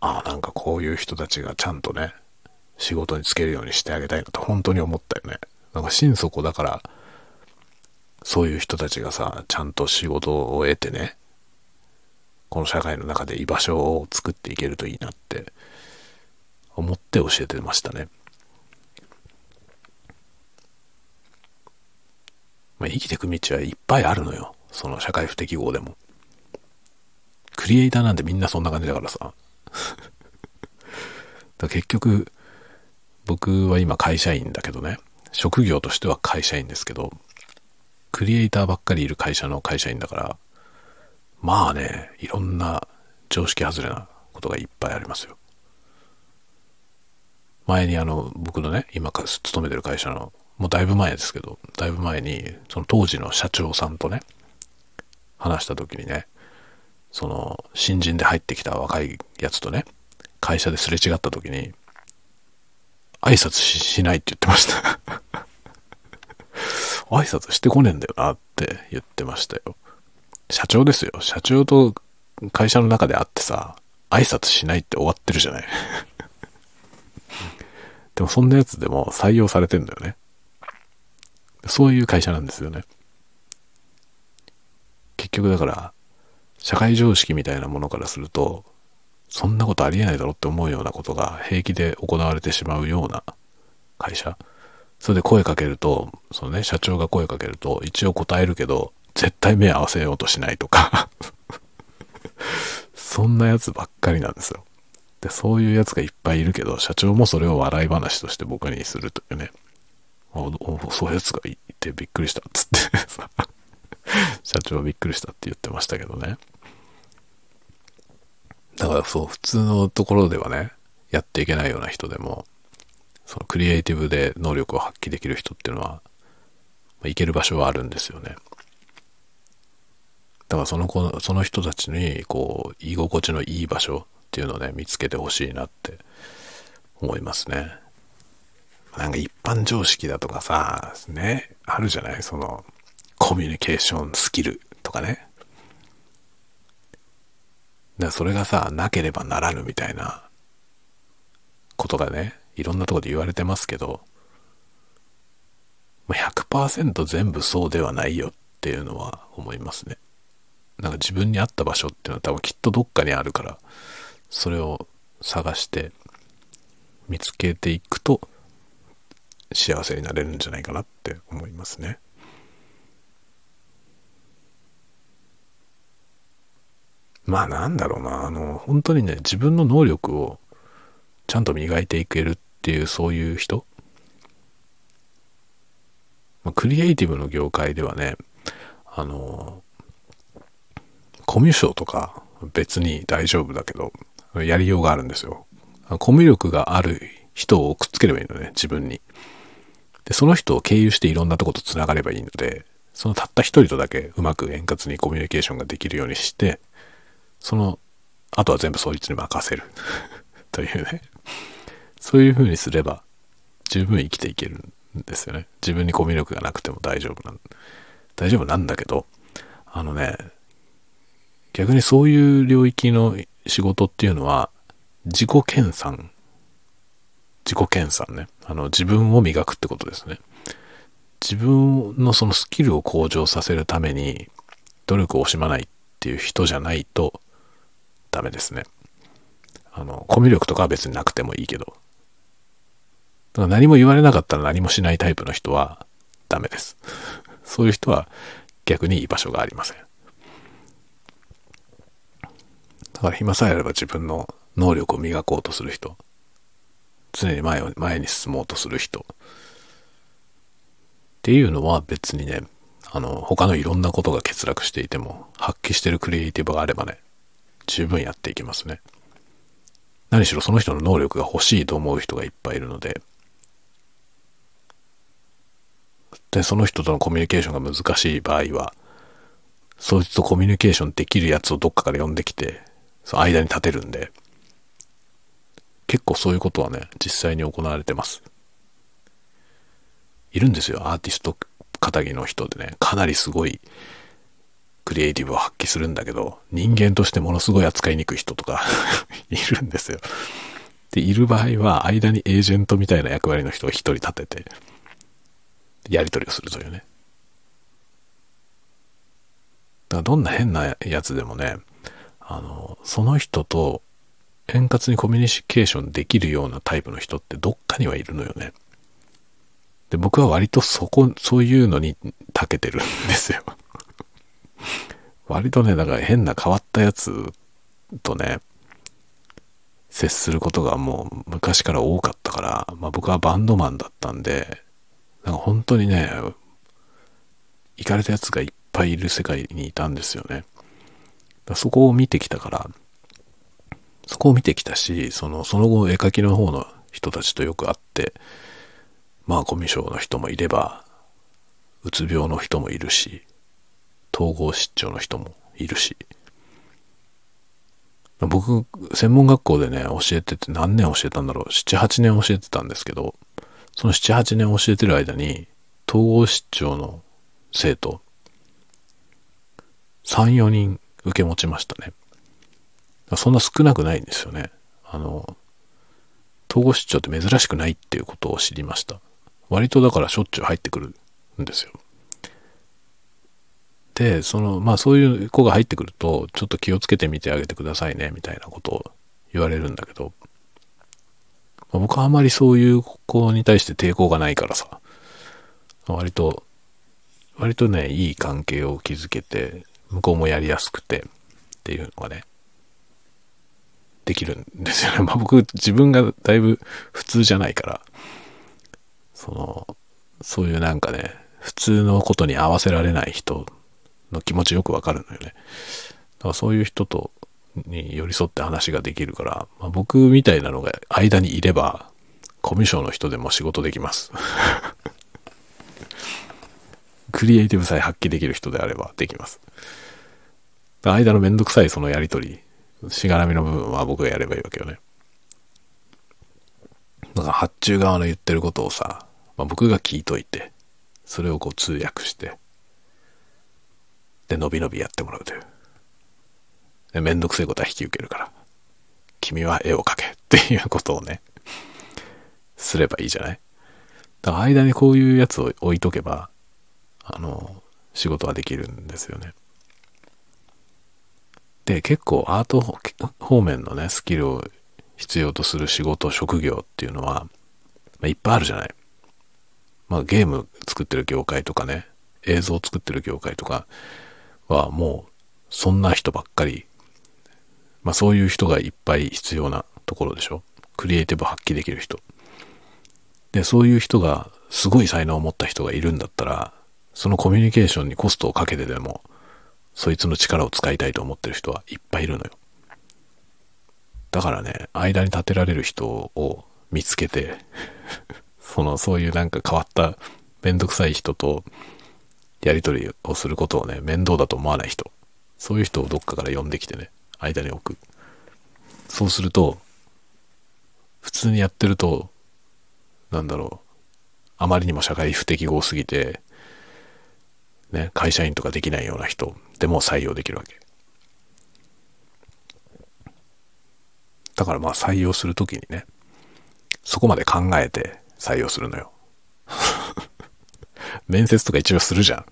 ああ、なんかこういう人たちがちゃんとね、仕事に就けるようにしてあげたいなと本当に思ったよね。なんか心底だから、そういう人たちがさ、ちゃんと仕事を得てね、この社会の中で居場所を作っていけるといいなって思って教えてましたね。まあ、生きていく道はいっぱいあるのよ。その社会不適合でも。クリエイターなんてみんなそんな感じだからさ。[laughs] だ結局、僕は今会社員だけどね。職業としては会社員ですけど、クリエイターばっかりいる会社の会社員だから、まあね、いろんな常識外れなことがいっぱいありますよ。前にあの、僕のね、今から勤めてる会社の、もうだいぶ前ですけど、だいぶ前に、その当時の社長さんとね、話した時にね、その、新人で入ってきた若いやつとね、会社ですれ違った時に、挨拶しないって言ってました挨拶してこねえんだよなって言ってましたよ。社長ですよ。社長と会社の中で会ってさ、挨拶しないって終わってるじゃない。[laughs] でもそんなやつでも採用されてんだよね。そういう会社なんですよね。結局だから、社会常識みたいなものからすると、そんなことありえないだろって思うようなことが平気で行われてしまうような会社。それで声かけると、そのね、社長が声かけると、一応答えるけど、絶対目合わせようとしないとか [laughs] そんなやつばっかりなんですよ。で、そういうやつがいっぱいいるけど、社長もそれを笑い話として僕にするというね。おおそういうやつがいてびっくりしたっつって [laughs] 社長びっくりしたって言ってましたけどね。だからそう、普通のところではね、やっていけないような人でも、そのクリエイティブで能力を発揮できる人っていうのは、まあ、行ける場所はあるんですよね。だからその子、その人たちに、こう、居心地のいい場所、っていうのをね、見つけてほしいなって思いますね。なんか一般常識だとかさ、ね、あるじゃない？その、コミュニケーションスキルとかね。だそれがさ、なければならぬみたいなことがね、いろんなとこで言われてますけど、100%全部そうではないよっていうのは思いますね。なんか自分に合った場所っていうのは多分きっとどっかにあるから、それを探して見つけていくと幸せになれるんじゃないかなって思いますね。まあなんだろうな、あの、本当にね、自分の能力をちゃんと磨いていけるっていうそういう人？まクリエイティブの業界ではね、あの、コミュ障とか別に大丈夫だけど、やりようがあるんですよ。コミュ力がある人をくっつければいいのね、自分に。で、その人を経由していろんなとこと繋がればいいので、そのたった一人とだけうまく円滑にコミュニケーションができるようにして、その、あとは全部そいつに任せる [laughs] というね。そういう風にすれば十分生きていけるんですよね。自分にコミュ力がなくても大丈夫なん、大丈夫なんだけど、あのね、逆にそういう領域の仕事っていうのは、自己研鑽。自己研鑽ね。あの、自分を磨くってことですね。自分のそのスキルを向上させるために努力を惜しまないっていう人じゃないとダメですね。あの、コミュ力とかは別になくてもいいけど。だから何も言われなかったら何もしないタイプの人はダメです。[laughs] そういう人は逆に居場所がありません。だから暇さえあれば自分の能力を磨こうとする人。常に前を、前に進もうとする人。っていうのは別にね、あの、他のいろんなことが欠落していても、発揮してるクリエイティブがあればね、十分やっていきますね。何しろその人の能力が欲しいと思う人がいっぱいいるので、で、その人とのコミュニケーションが難しい場合は、そいつとコミュニケーションできるやつをどっかから呼んできて、その間に立てるんで、結構そういうことはね、実際に行われてます。いるんですよ、アーティスト肩着の人でね、かなりすごいクリエイティブを発揮するんだけど、人間としてものすごい扱いにくい人とか [laughs] いるんですよ。で、いる場合は、間にエージェントみたいな役割の人を一人立てて、やり取りをするというね。だからどんな変なやつでもね、あの、その人と円滑にコミュニケーションできるようなタイプの人ってどっかにはいるのよね。で、僕は割とそこ、そういうのに長けてるんですよ。[laughs] 割とね、だから変な変わったやつとね、接することがもう昔から多かったから、まあ僕はバンドマンだったんで、なんか本当にね、行かれたやつがいっぱいいる世界にいたんですよね。そこを見てきたから、そこを見てきたし、その、その後絵描きの方の人たちとよく会って、まあコミュ障の人もいれば、うつ病の人もいるし、統合失調の人もいるし。僕、専門学校でね、教えてて何年教えたんだろう。7、8年教えてたんですけど、その7、8年教えてる間に、統合失調の生徒、3、4人受け持ちましたね。そんな少なくないんですよね。あの、統合失調って珍しくないっていうことを知りました。割とだからしょっちゅう入ってくるんですよ。で、その、まあそういう子が入ってくると、ちょっと気をつけてみてあげてくださいね、みたいなことを言われるんだけど、まあ、僕はあまりそういう子に対して抵抗がないからさ、割と、割とね、いい関係を築けて、向こうもやりやすくて、っていうのがね、できるんですよね。[laughs] まあ僕、自分がだいぶ普通じゃないから、その、そういうなんかね、普通のことに合わせられない人の気持ちよくわかるのよね。だからそういう人とに寄り添って話ができるから、まあ、僕みたいなのが間にいれば、コミュ障の人でも仕事できます。[laughs] クリエイティブさえ発揮できる人であればできます。間のめんどくさいそのやりとりしがらみの部分は僕がやればいいわけよね。だから発注側の言ってることをさ、まあ、僕が聞いといて、それをこう通訳して、で、のびのびやってもらうという。めんどくせえことは引き受けるから。君は絵を描けっていうことをね、すればいいじゃない？だから間にこういうやつを置いとけば、あの、仕事はできるんですよね。で、結構アート方面のね、スキルを必要とする仕事、職業っていうのは、まあ、いっぱいあるじゃない？まあゲーム作ってる業界とかね、映像作ってる業界とかはもうそんな人ばっかり、まあそういう人がいっぱい必要なところでしょ？クリエイティブ発揮できる人。で、そういう人が、すごい才能を持った人がいるんだったら、そのコミュニケーションにコストをかけてでも、そいつの力を使いたいと思ってる人はいっぱいいるのよ。だからね、間に立てられる人を見つけて [laughs] その、そういうなんか変わっためんどくさい人とやりとりをすることをね、面倒だと思わない人。そういう人をどっかから呼んできてね、間に置く。そうすると、普通にやってると、なんだろう、あまりにも社会不適合すぎて、ね、会社員とかできないような人でも採用できるわけ。だからまあ採用するときにね、そこまで考えて採用するのよ。面接とか一応するじゃん。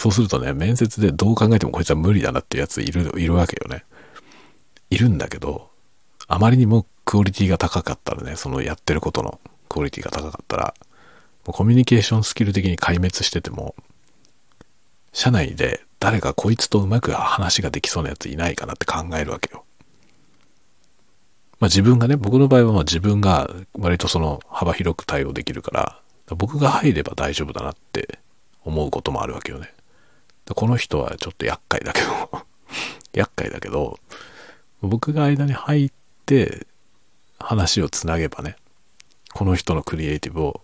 そうするとね、面接でどう考えてもこいつは無理だなっていうやついる、いるわけよね。いるんだけど、あまりにもクオリティが高かったらね、そのやってることのクオリティが高かったら、もうコミュニケーションスキル的に壊滅してても、社内で誰かこいつとうまく話ができそうなやついないかなって考えるわけよ。まあ自分がね、僕の場合はまあ自分が割とその幅広く対応できるから、僕が入れば大丈夫だなって思うこともあるわけよね。この人はちょっと厄介だけど [laughs] 厄介だけど、僕が間に入って話をつなげばね、この人のクリエイティブを、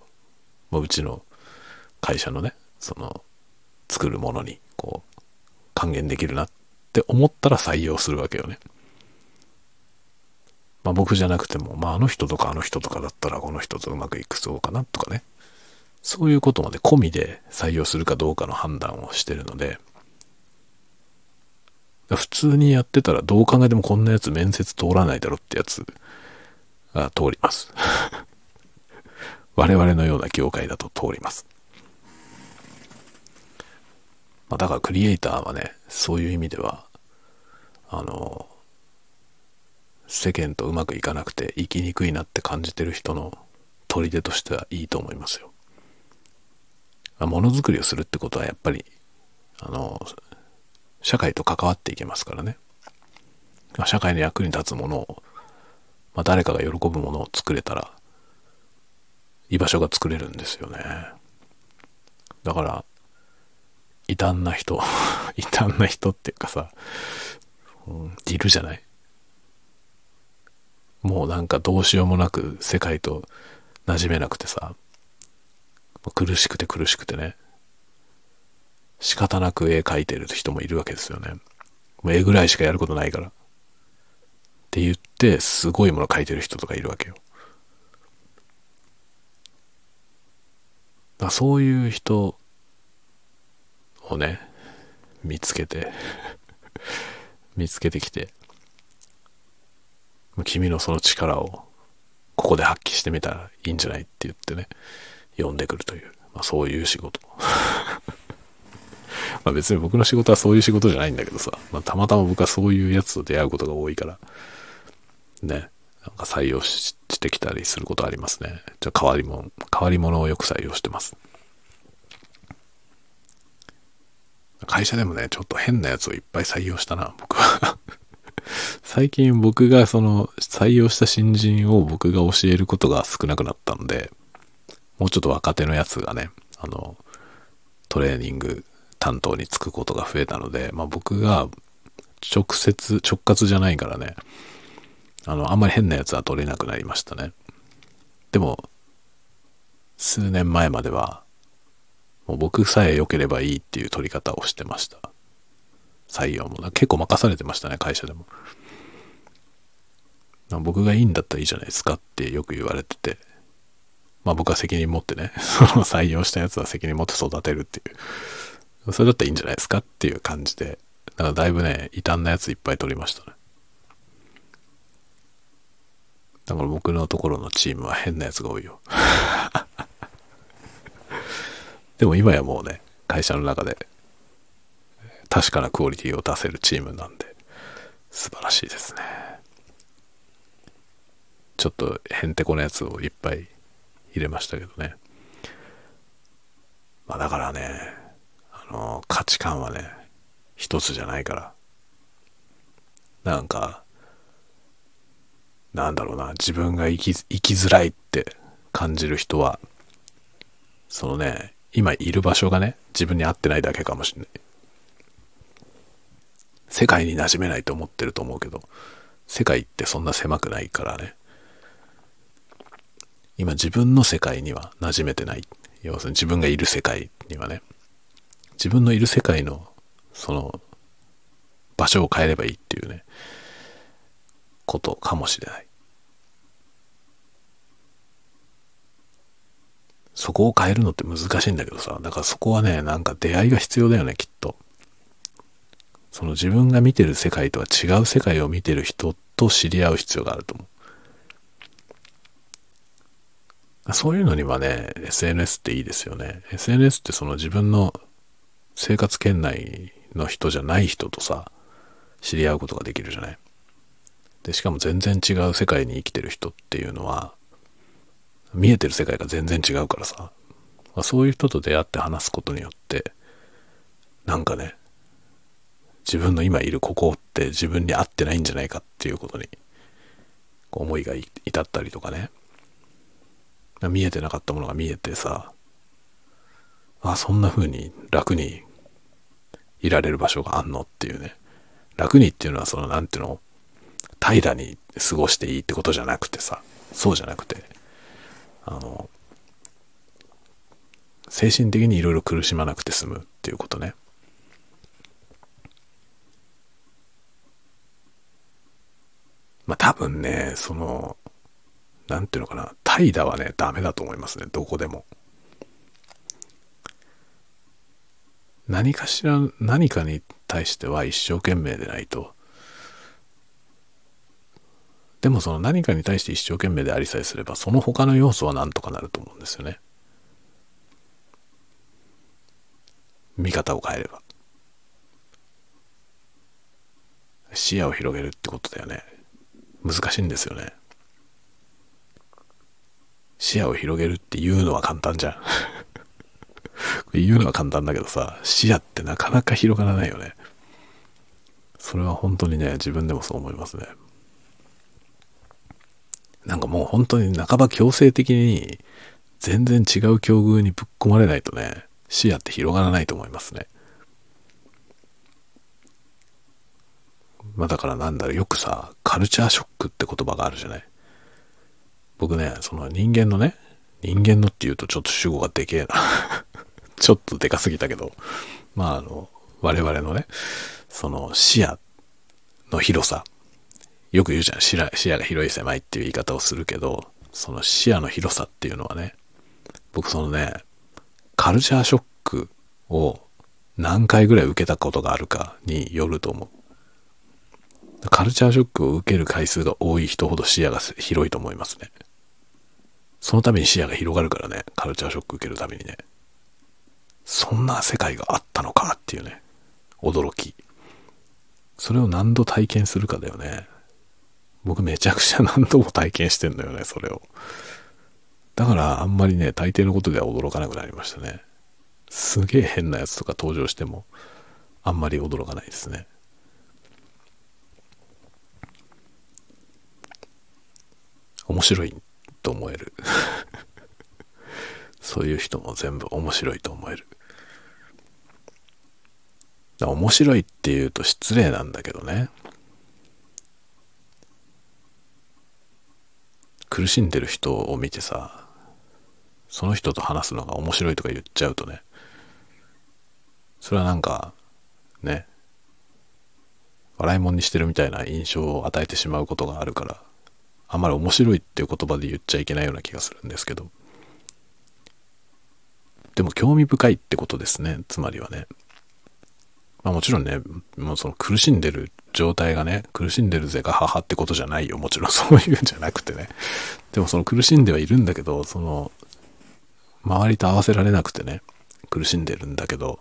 まあ、うちの会社のね、その作るものにこう還元できるなって思ったら採用するわけよね。まあ僕じゃなくても、まああの人とかあの人とかだったらこの人とうまくいくそうかなとかね。そういうことまで込みで採用するかどうかの判断をしてるので、普通にやってたらどう考えてもこんなやつ面接通らないだろってやつが通ります。[laughs] 我々のような業界だと通ります。まあだからクリエイターはね、そういう意味では、あの、世間とうまくいかなくて生きにくいなって感じてる人の砦としてはいいと思いますよ。ものづくりをするってことはやっぱり、あの、社会と関わっていけますからね。社会の役に立つものを、まあ、誰かが喜ぶものを作れたら、居場所が作れるんですよね。だから、異端な人、[laughs] 異端な人っていうかさ、うん、いるじゃないもうなんかどうしようもなく世界と馴染めなくてさ、苦しくて苦しくてね、仕方なく絵描いてる人もいるわけですよね。もう絵ぐらいしかやることないから。って言って、すごいもの描いてる人とかいるわけよ。だそういう人をね、見つけて [laughs] 見つけてきて、君のその力をここで発揮してみたらいいんじゃないって言ってね、呼んでくるという、まあ、そういう仕事。[laughs] まあ別に僕の仕事はそういう仕事じゃないんだけどさ、まあ、たまたま僕はそういうやつと出会うことが多いから、ね、なんか採用してきたりすることありますね。じゃあ変わり者、変わり者をよく採用してます。会社でもね、ちょっと変なやつをいっぱい採用したな、僕は [laughs] 最近僕がその採用した新人を僕が教えることが少なくなったんで、もうちょっと若手のやつがね、あの、トレーニング担当に就くことが増えたので、まあ僕が直接、直轄じゃないからね、あの、あんまり変なやつは取れなくなりましたね。でも、数年前までは、もう僕さえ良ければいいっていう取り方をしてました。採用も。結構任されてましたね、会社でも。僕がいいんだったらいいじゃないですかってよく言われてて、まあ僕は責任持ってね、[laughs] その採用したやつは責任持って育てるっていう、それだったらいいんじゃないですかっていう感じで、だからだいぶね、異端なやついっぱい取りましたね。だから僕のところのチームは変なやつが多いよ。[laughs] でも今やもうね、会社の中で確かなクオリティを出せるチームなんで、素晴らしいですね。ちょっとへんてこなやつをいっぱい入れましたけどね。まあだからね、あの、価値観はね、一つじゃないから。なんか、なんだろうな、自分が生き生きづらいって感じる人は、そのね、今いる場所がね、自分に合ってないだけかもしれない。世界に馴染めないと思ってると思うけど、世界ってそんな狭くないからね。今自分の世界には馴染めてない。要するに自分がいる世界にはね。自分のいる世界のその場所を変えればいいっていうね、ことかもしれない。そこを変えるのって難しいんだけどさ、だからそこはね、なんか出会いが必要だよね、きっと。その自分が見てる世界とは違う世界を見てる人と知り合う必要があると思う。そういうのにはね、SNS っていいですよね。SNS ってその自分の生活圏内の人じゃない人とさ、知り合うことができるじゃない。で、しかも全然違う世界に生きてる人っていうのは、見えてる世界が全然違うからさ、まあ、そういう人と出会って話すことによって、なんかね、自分の今いるここって自分に合ってないんじゃないかっていうことに、思いが至ったりとかね、見えてなかったものが見えてさ、あ、そんな風に楽にいられる場所があんのっていうね。楽にっていうのはその、なんていうの、平らに過ごしていいってことじゃなくてさ、そうじゃなくて、あの、精神的にいろいろ苦しまなくて済むっていうことね。まあ多分ね、その、なんていうのかな、怠惰はね、ダメだと思いますね、どこでも。何かしら、何かに対しては一生懸命でないと。でもその何かに対して一生懸命でありさえすれば、その他の要素は何とかなると思うんですよね。見方を変えれば。視野を広げるってことだよね。難しいんですよね。視野を広げるっていうのは簡単じゃん。言うのは簡単だけどさ、視野ってなかなか広がらないよね。それは本当にね、自分でもそう思いますね。なんかもう本当に半ば強制的に全然違う境遇にぶっ込まれないとね、視野って広がらないと思いますね。まあだからなんだろう、よくさ、カルチャーショックって言葉があるじゃない。僕ね、その人間のね、人間のって言うとちょっと主語がでけえな [laughs] ちょっとでかすぎたけど、まああの、我々のね、その視野の広さ。よく言うじゃん。視野視野が広い狭いっていう言い方をするけど、その視野の広さっていうのはね、僕そのね、カルチャーショックを何回ぐらい受けたことがあるかによると思う。カルチャーショックを受ける回数が多い人ほど視野が広いと思いますね。そのために視野が広がるからね、カルチャーショック受けるためにね。そんな世界があったのかっていうね、驚き。それを何度体験するかだよね。僕めちゃくちゃ何度も体験してんのよね、それを。だからあんまりね、大抵のことでは驚かなくなりましたね。すげえ変なやつとか登場しても、あんまり驚かないですね。面白いと思える [laughs] そういう人も全部面白いと思える。面白いって言うと失礼なんだけどね。苦しんでる人を見てさ、その人と話すのが面白いとか言っちゃうとね、それはなんか、ね、笑い物にしてるみたいな印象を与えてしまうことがあるから、あんまり面白いっていう言葉で言っちゃいけないような気がするんですけど。でも興味深いってことですね。つまりはね。まあもちろんね、もうその苦しんでる状態がね、苦しんでるぜが母ってことじゃないよ。もちろん [laughs] そういうんじゃなくてね。でもその苦しんではいるんだけど、その、周りと合わせられなくてね、苦しんでるんだけど、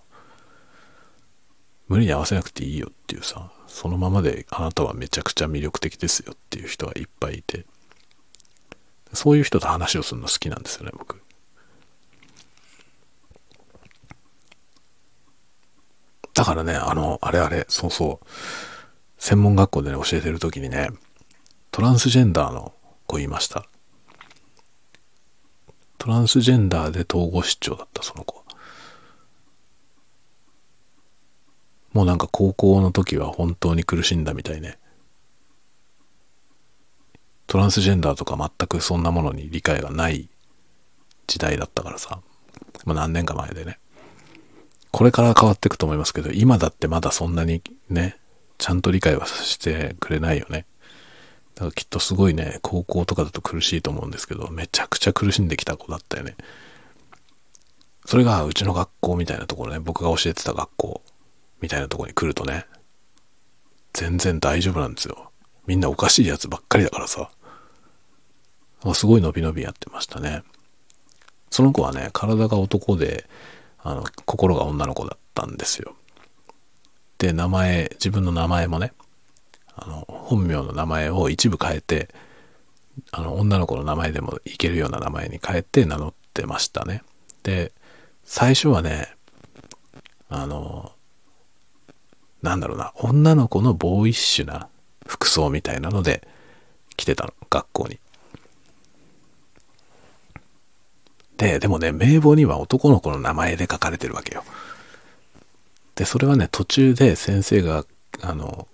無理に合わせなくていいよっていうさ、そのままであなたはめちゃくちゃ魅力的ですよっていう人がいっぱいいて、そういう人と話をするの好きなんですよね、僕。だからね、あの、あれあれ、そうそう、専門学校でね、教えてる時にね、トランスジェンダーの子いました。トランスジェンダーで統合失調だった、その子。もうなんか高校の時は本当に苦しんだみたいね。トランスジェンダーとか全くそんなものに理解がない時代だったからさ。まあ何年か前でね。これから変わっていくと思いますけど、今だってまだそんなにね、ちゃんと理解はしてくれないよね。だからきっとすごいね、高校とかだと苦しいと思うんですけど、めちゃくちゃ苦しんできた子だったよね。それがうちの学校みたいなところね、僕が教えてた学校みたいなとこに来るとね、全然大丈夫なんですよ。みんなおかしいやつばっかりだからさ。すごい伸び伸びやってましたね。その子はね、体が男で、あの、心が女の子だったんですよ。で、名前、自分の名前もね、あの、本名の名前を一部変えて、あの、女の子の名前でもいけるような名前に変えて名乗ってましたね。で、最初はね、あの、なんだろうな、女の子のボーイッシュな服装みたいなので来てたの、学校に。で、でもね、名簿には男の子の名前で書かれてるわけよ。で、それはね、途中で先生が、あの、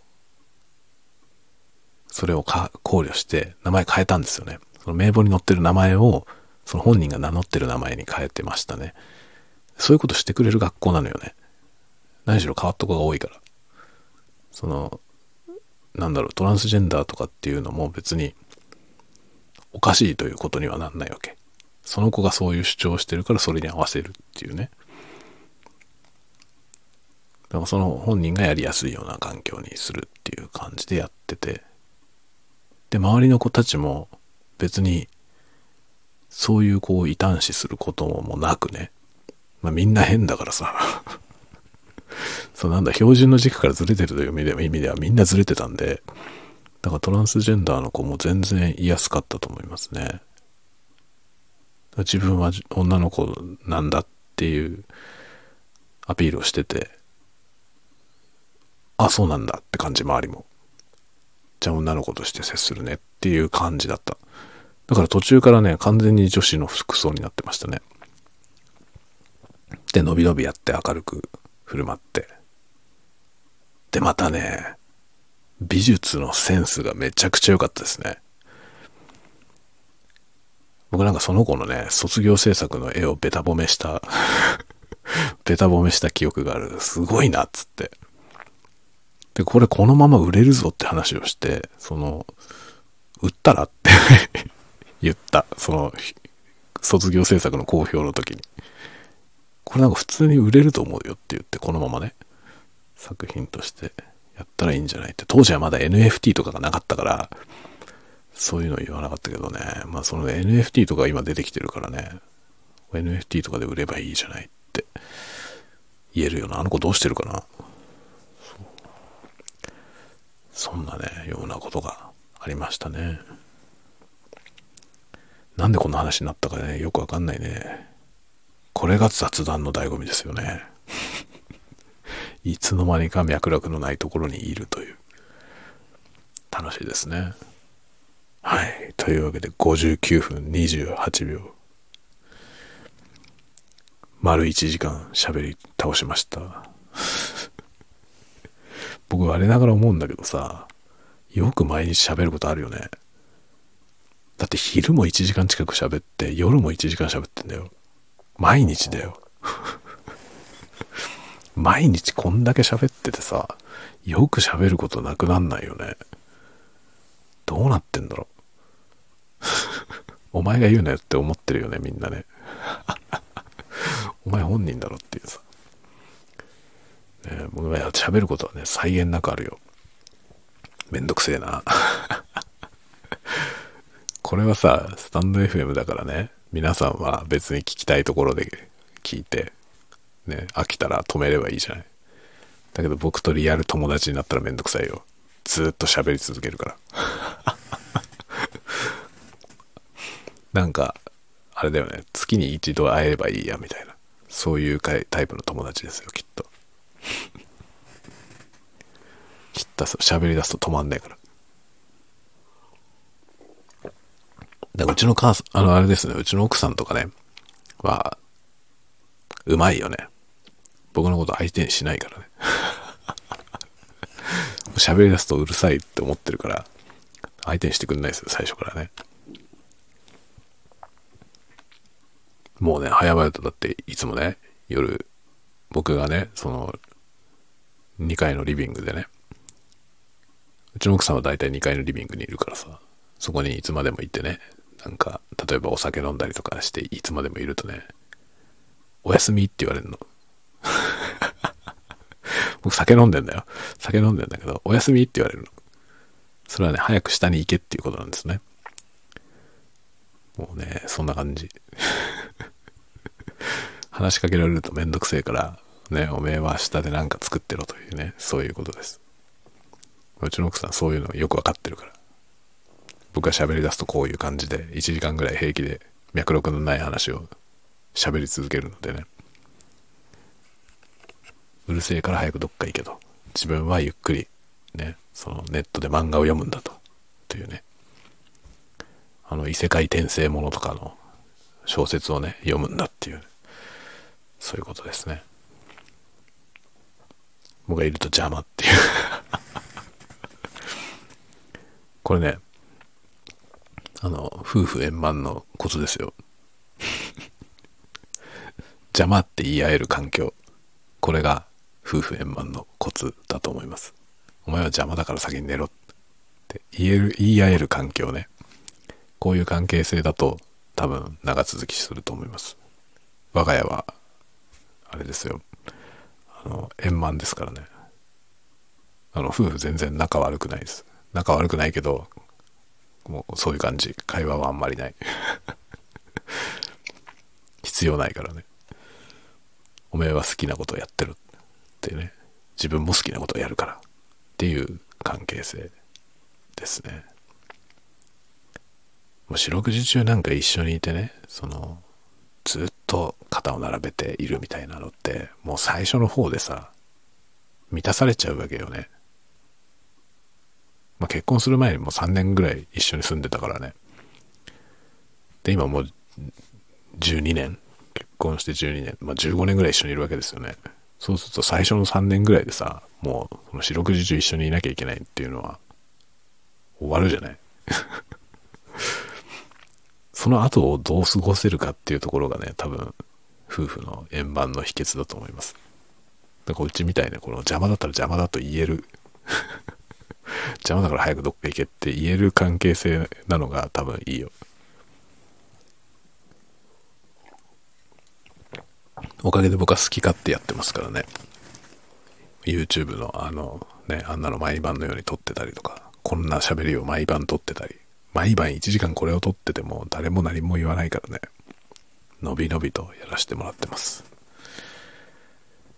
それを考慮して名前変えたんですよね。その名簿に載ってる名前を、その本人が名乗ってる名前に変えてましたね。そういうことしてくれる学校なのよね。何しろ変わった子が多いから。そのなんだろうトランスジェンダーとかっていうのも別におかしいということにはなんないわけ。その子がそういう主張をしてるからそれに合わせるっていうね。だからその本人がやりやすいような環境にするっていう感じでやってて。で周りの子たちも別にそういうこう異端視することもなくね。まあみんな変だからさ。そうなんだ、標準の軸からずれてるという意味ではみんなずれてたんで、だからトランスジェンダーの子も全然言いやすかったと思いますね。自分は女の子なんだっていうアピールをしてて、あ、そうなんだって感じ、周りも。じゃあ女の子として接するねっていう感じだった。だから途中からね、完全に女子の服装になってましたね。で、伸び伸びやって明るく振る舞って。で、またね、美術のセンスがめちゃくちゃ良かったですね。僕なんかその子のね、卒業制作の絵をベタ褒めした [laughs] ベタ褒めした記憶がある。すごいな、っつって。で、これこのまま売れるぞって話をして、その、売ったらって [laughs] 言った。その、卒業制作の公表の時に。これなんか普通に売れると思うよって言って、このままね、作品としてやったらいいんじゃないって。当時はまだ NFT とかがなかったから、そういうの言わなかったけどね。まあその NFT とか今出てきてるからね、NFT とかで売ればいいじゃないって言えるよな。あの子どうしてるかなそんなね、ようなことがありましたね。なんでこんな話になったかね、よくわかんないね。これが雑談の醍醐味ですよね。いつの間にか脈絡のないところにいるという。楽しいですね。はい。というわけで59分28秒。丸1時間喋り倒しました。[laughs] 僕我ながら思うんだけどさ、よく毎日喋ることあるよね。だって昼も1時間近く喋って、夜も1時間喋ってんだよ。毎日だよ。毎日こんだけ喋っててさ、よく喋ることなくなんないよね。どうなってんだろう。[laughs] お前が言うなよって思ってるよね、みんなね。[laughs] お前本人だろっていうさ。ね、僕が喋ることはね、際限なくあるよ。めんどくせえな。[laughs] これはさ、スタンド FM だからね、皆さんは別に聞きたいところで聞いて、ね、飽きたら止めればいいじゃない。だけど僕とリアル友達になったらめんどくさいよ。ずっと喋り続けるから。[laughs] なんか、あれだよね、月に一度会えればいいや、みたいな。そういうタイプの友達ですよ、きっと。[laughs] きったす、喋り出すと止まんねえから。だうちの母さん、あの、あれですね、うちの奥さんとかね、は、うまいよね。僕のこと相手にしないからね。[laughs] 喋り出すとうるさいって思ってるから、相手にしてくんないですよ、最初からね。もうね、早々とだっていつもね、夜、僕がね、その、2階のリビングでね、うちの奥さんは大体2階のリビングにいるからさ、そこにいつまでも行ってね、なんか、例えばお酒飲んだりとかして、いつまでもいるとね、おやすみって言われるの。[laughs] 僕酒飲んでんだよ。酒飲んでんだけど、おやすみって言われるの。それはね、早く下に行けっていうことなんですね。もうね、そんな感じ。[laughs] 話しかけられるとめんどくせえから、ね、おめえは下で何か作ってろというね、そういうことです。うちの奥さんそういうのよくわかってるから。僕が喋り出すとこういう感じで、1時間ぐらい平気で脈絡のない話を喋り続けるのでね。うるせえから早くどっか行けと。自分はゆっくり、ね、そのネットで漫画を読むんだと。というね。あの異世界転生ものとかの小説をね、読むんだっていう、そういうことですね。僕がいると邪魔っていう [laughs] これね、あの、夫婦円満のコツですよ。邪魔って言い合える環境。これが夫婦円満のコツだと思います。お前は邪魔だから先に寝ろって言える、言い合える環境ね。こういう関係性だと多分長続きすると思います。我が家は、あれですよ。あの、円満ですからね。あの、夫婦全然仲悪くないです。仲悪くないけど、もうそういう感じ。会話はあんまりない。[laughs] 必要ないからね。おめえは好きなことをやってるってね。自分も好きなことをやるからっていう関係性ですね。もう四六時中なんか一緒にいてね、その、ずっと肩を並べているみたいなのって、もう最初の方でさ、満たされちゃうわけよね。まあ、結婚する前にもう3年ぐらい一緒に住んでたからね。で、今もう12年、結婚して12年、まあ、15年ぐらい一緒にいるわけですよね。そうすると最初の3年ぐらいでさ、もうその四六時中一緒にいなきゃいけないっていうのは終わるじゃない？[laughs] その後をどう過ごせるかっていうところがね、多分、夫婦の円満の秘訣だと思います。だからうちみたいな、この邪魔だったら邪魔だと言える [laughs] 邪魔だから早くどっか行けって言える関係性なのが多分いいよ。おかげで僕は好き勝手やってますからね。YouTube のあのね、あんなの毎晩のように撮ってたりとか、こんな喋りを毎晩撮ってたり、毎晩1時間これを撮ってても誰も何も言わないからね。のびのびとやらせてもらってます。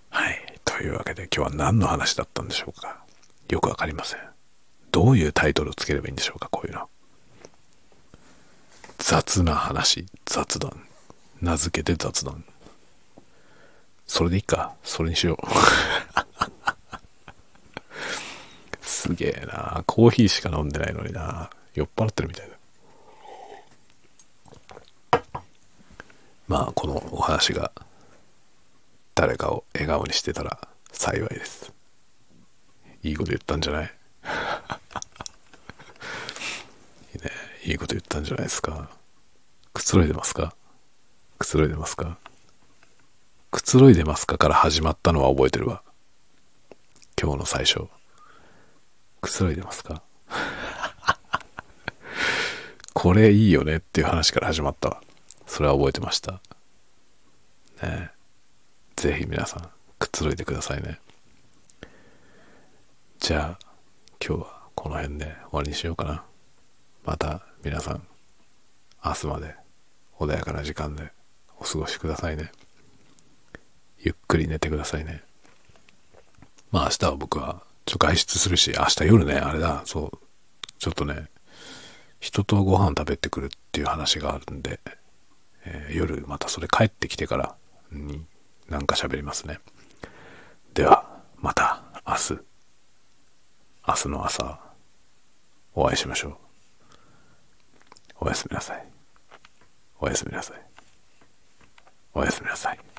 はい。というわけで今日は何の話だったんでしょうか。よくわかりません。どういうタイトルをつければいいんでしょうか、こういうの。雑な話、雑談。名付けて雑談。それでいいか。それにしよう。[laughs] すげえな。コーヒーしか飲んでないのにな。酔っ払ってるみたいだ。まあ、このお話が誰かを笑顔にしてたら幸いです。いいこと言ったんじゃない？[laughs] いいね。いいこと言ったんじゃないですか。くつろいでますか？くつろいでますか？くつろいでますかから始まったのは覚えてるわ。今日の最初。くつろいでますか？[laughs] これいいよねっていう話から始まったわ。それは覚えてました。ねえぜひ皆さん、くつろいでくださいね。じゃあ、今日はこの辺で終わりにしようかな。また皆さん、明日まで穏やかな時間でお過ごしくださいね。ゆっくり寝てくださいね。まあ明日は僕はちょ外出するし、明日夜ね、あれだ、そう、ちょっとね、人とご飯食べてくるっていう話があるんで、えー夜またそれ帰ってきてからになんか喋りますね。では、また明日、明日の朝、お会いしましょう。おやすみなさい。おやすみなさい。おやすみなさい。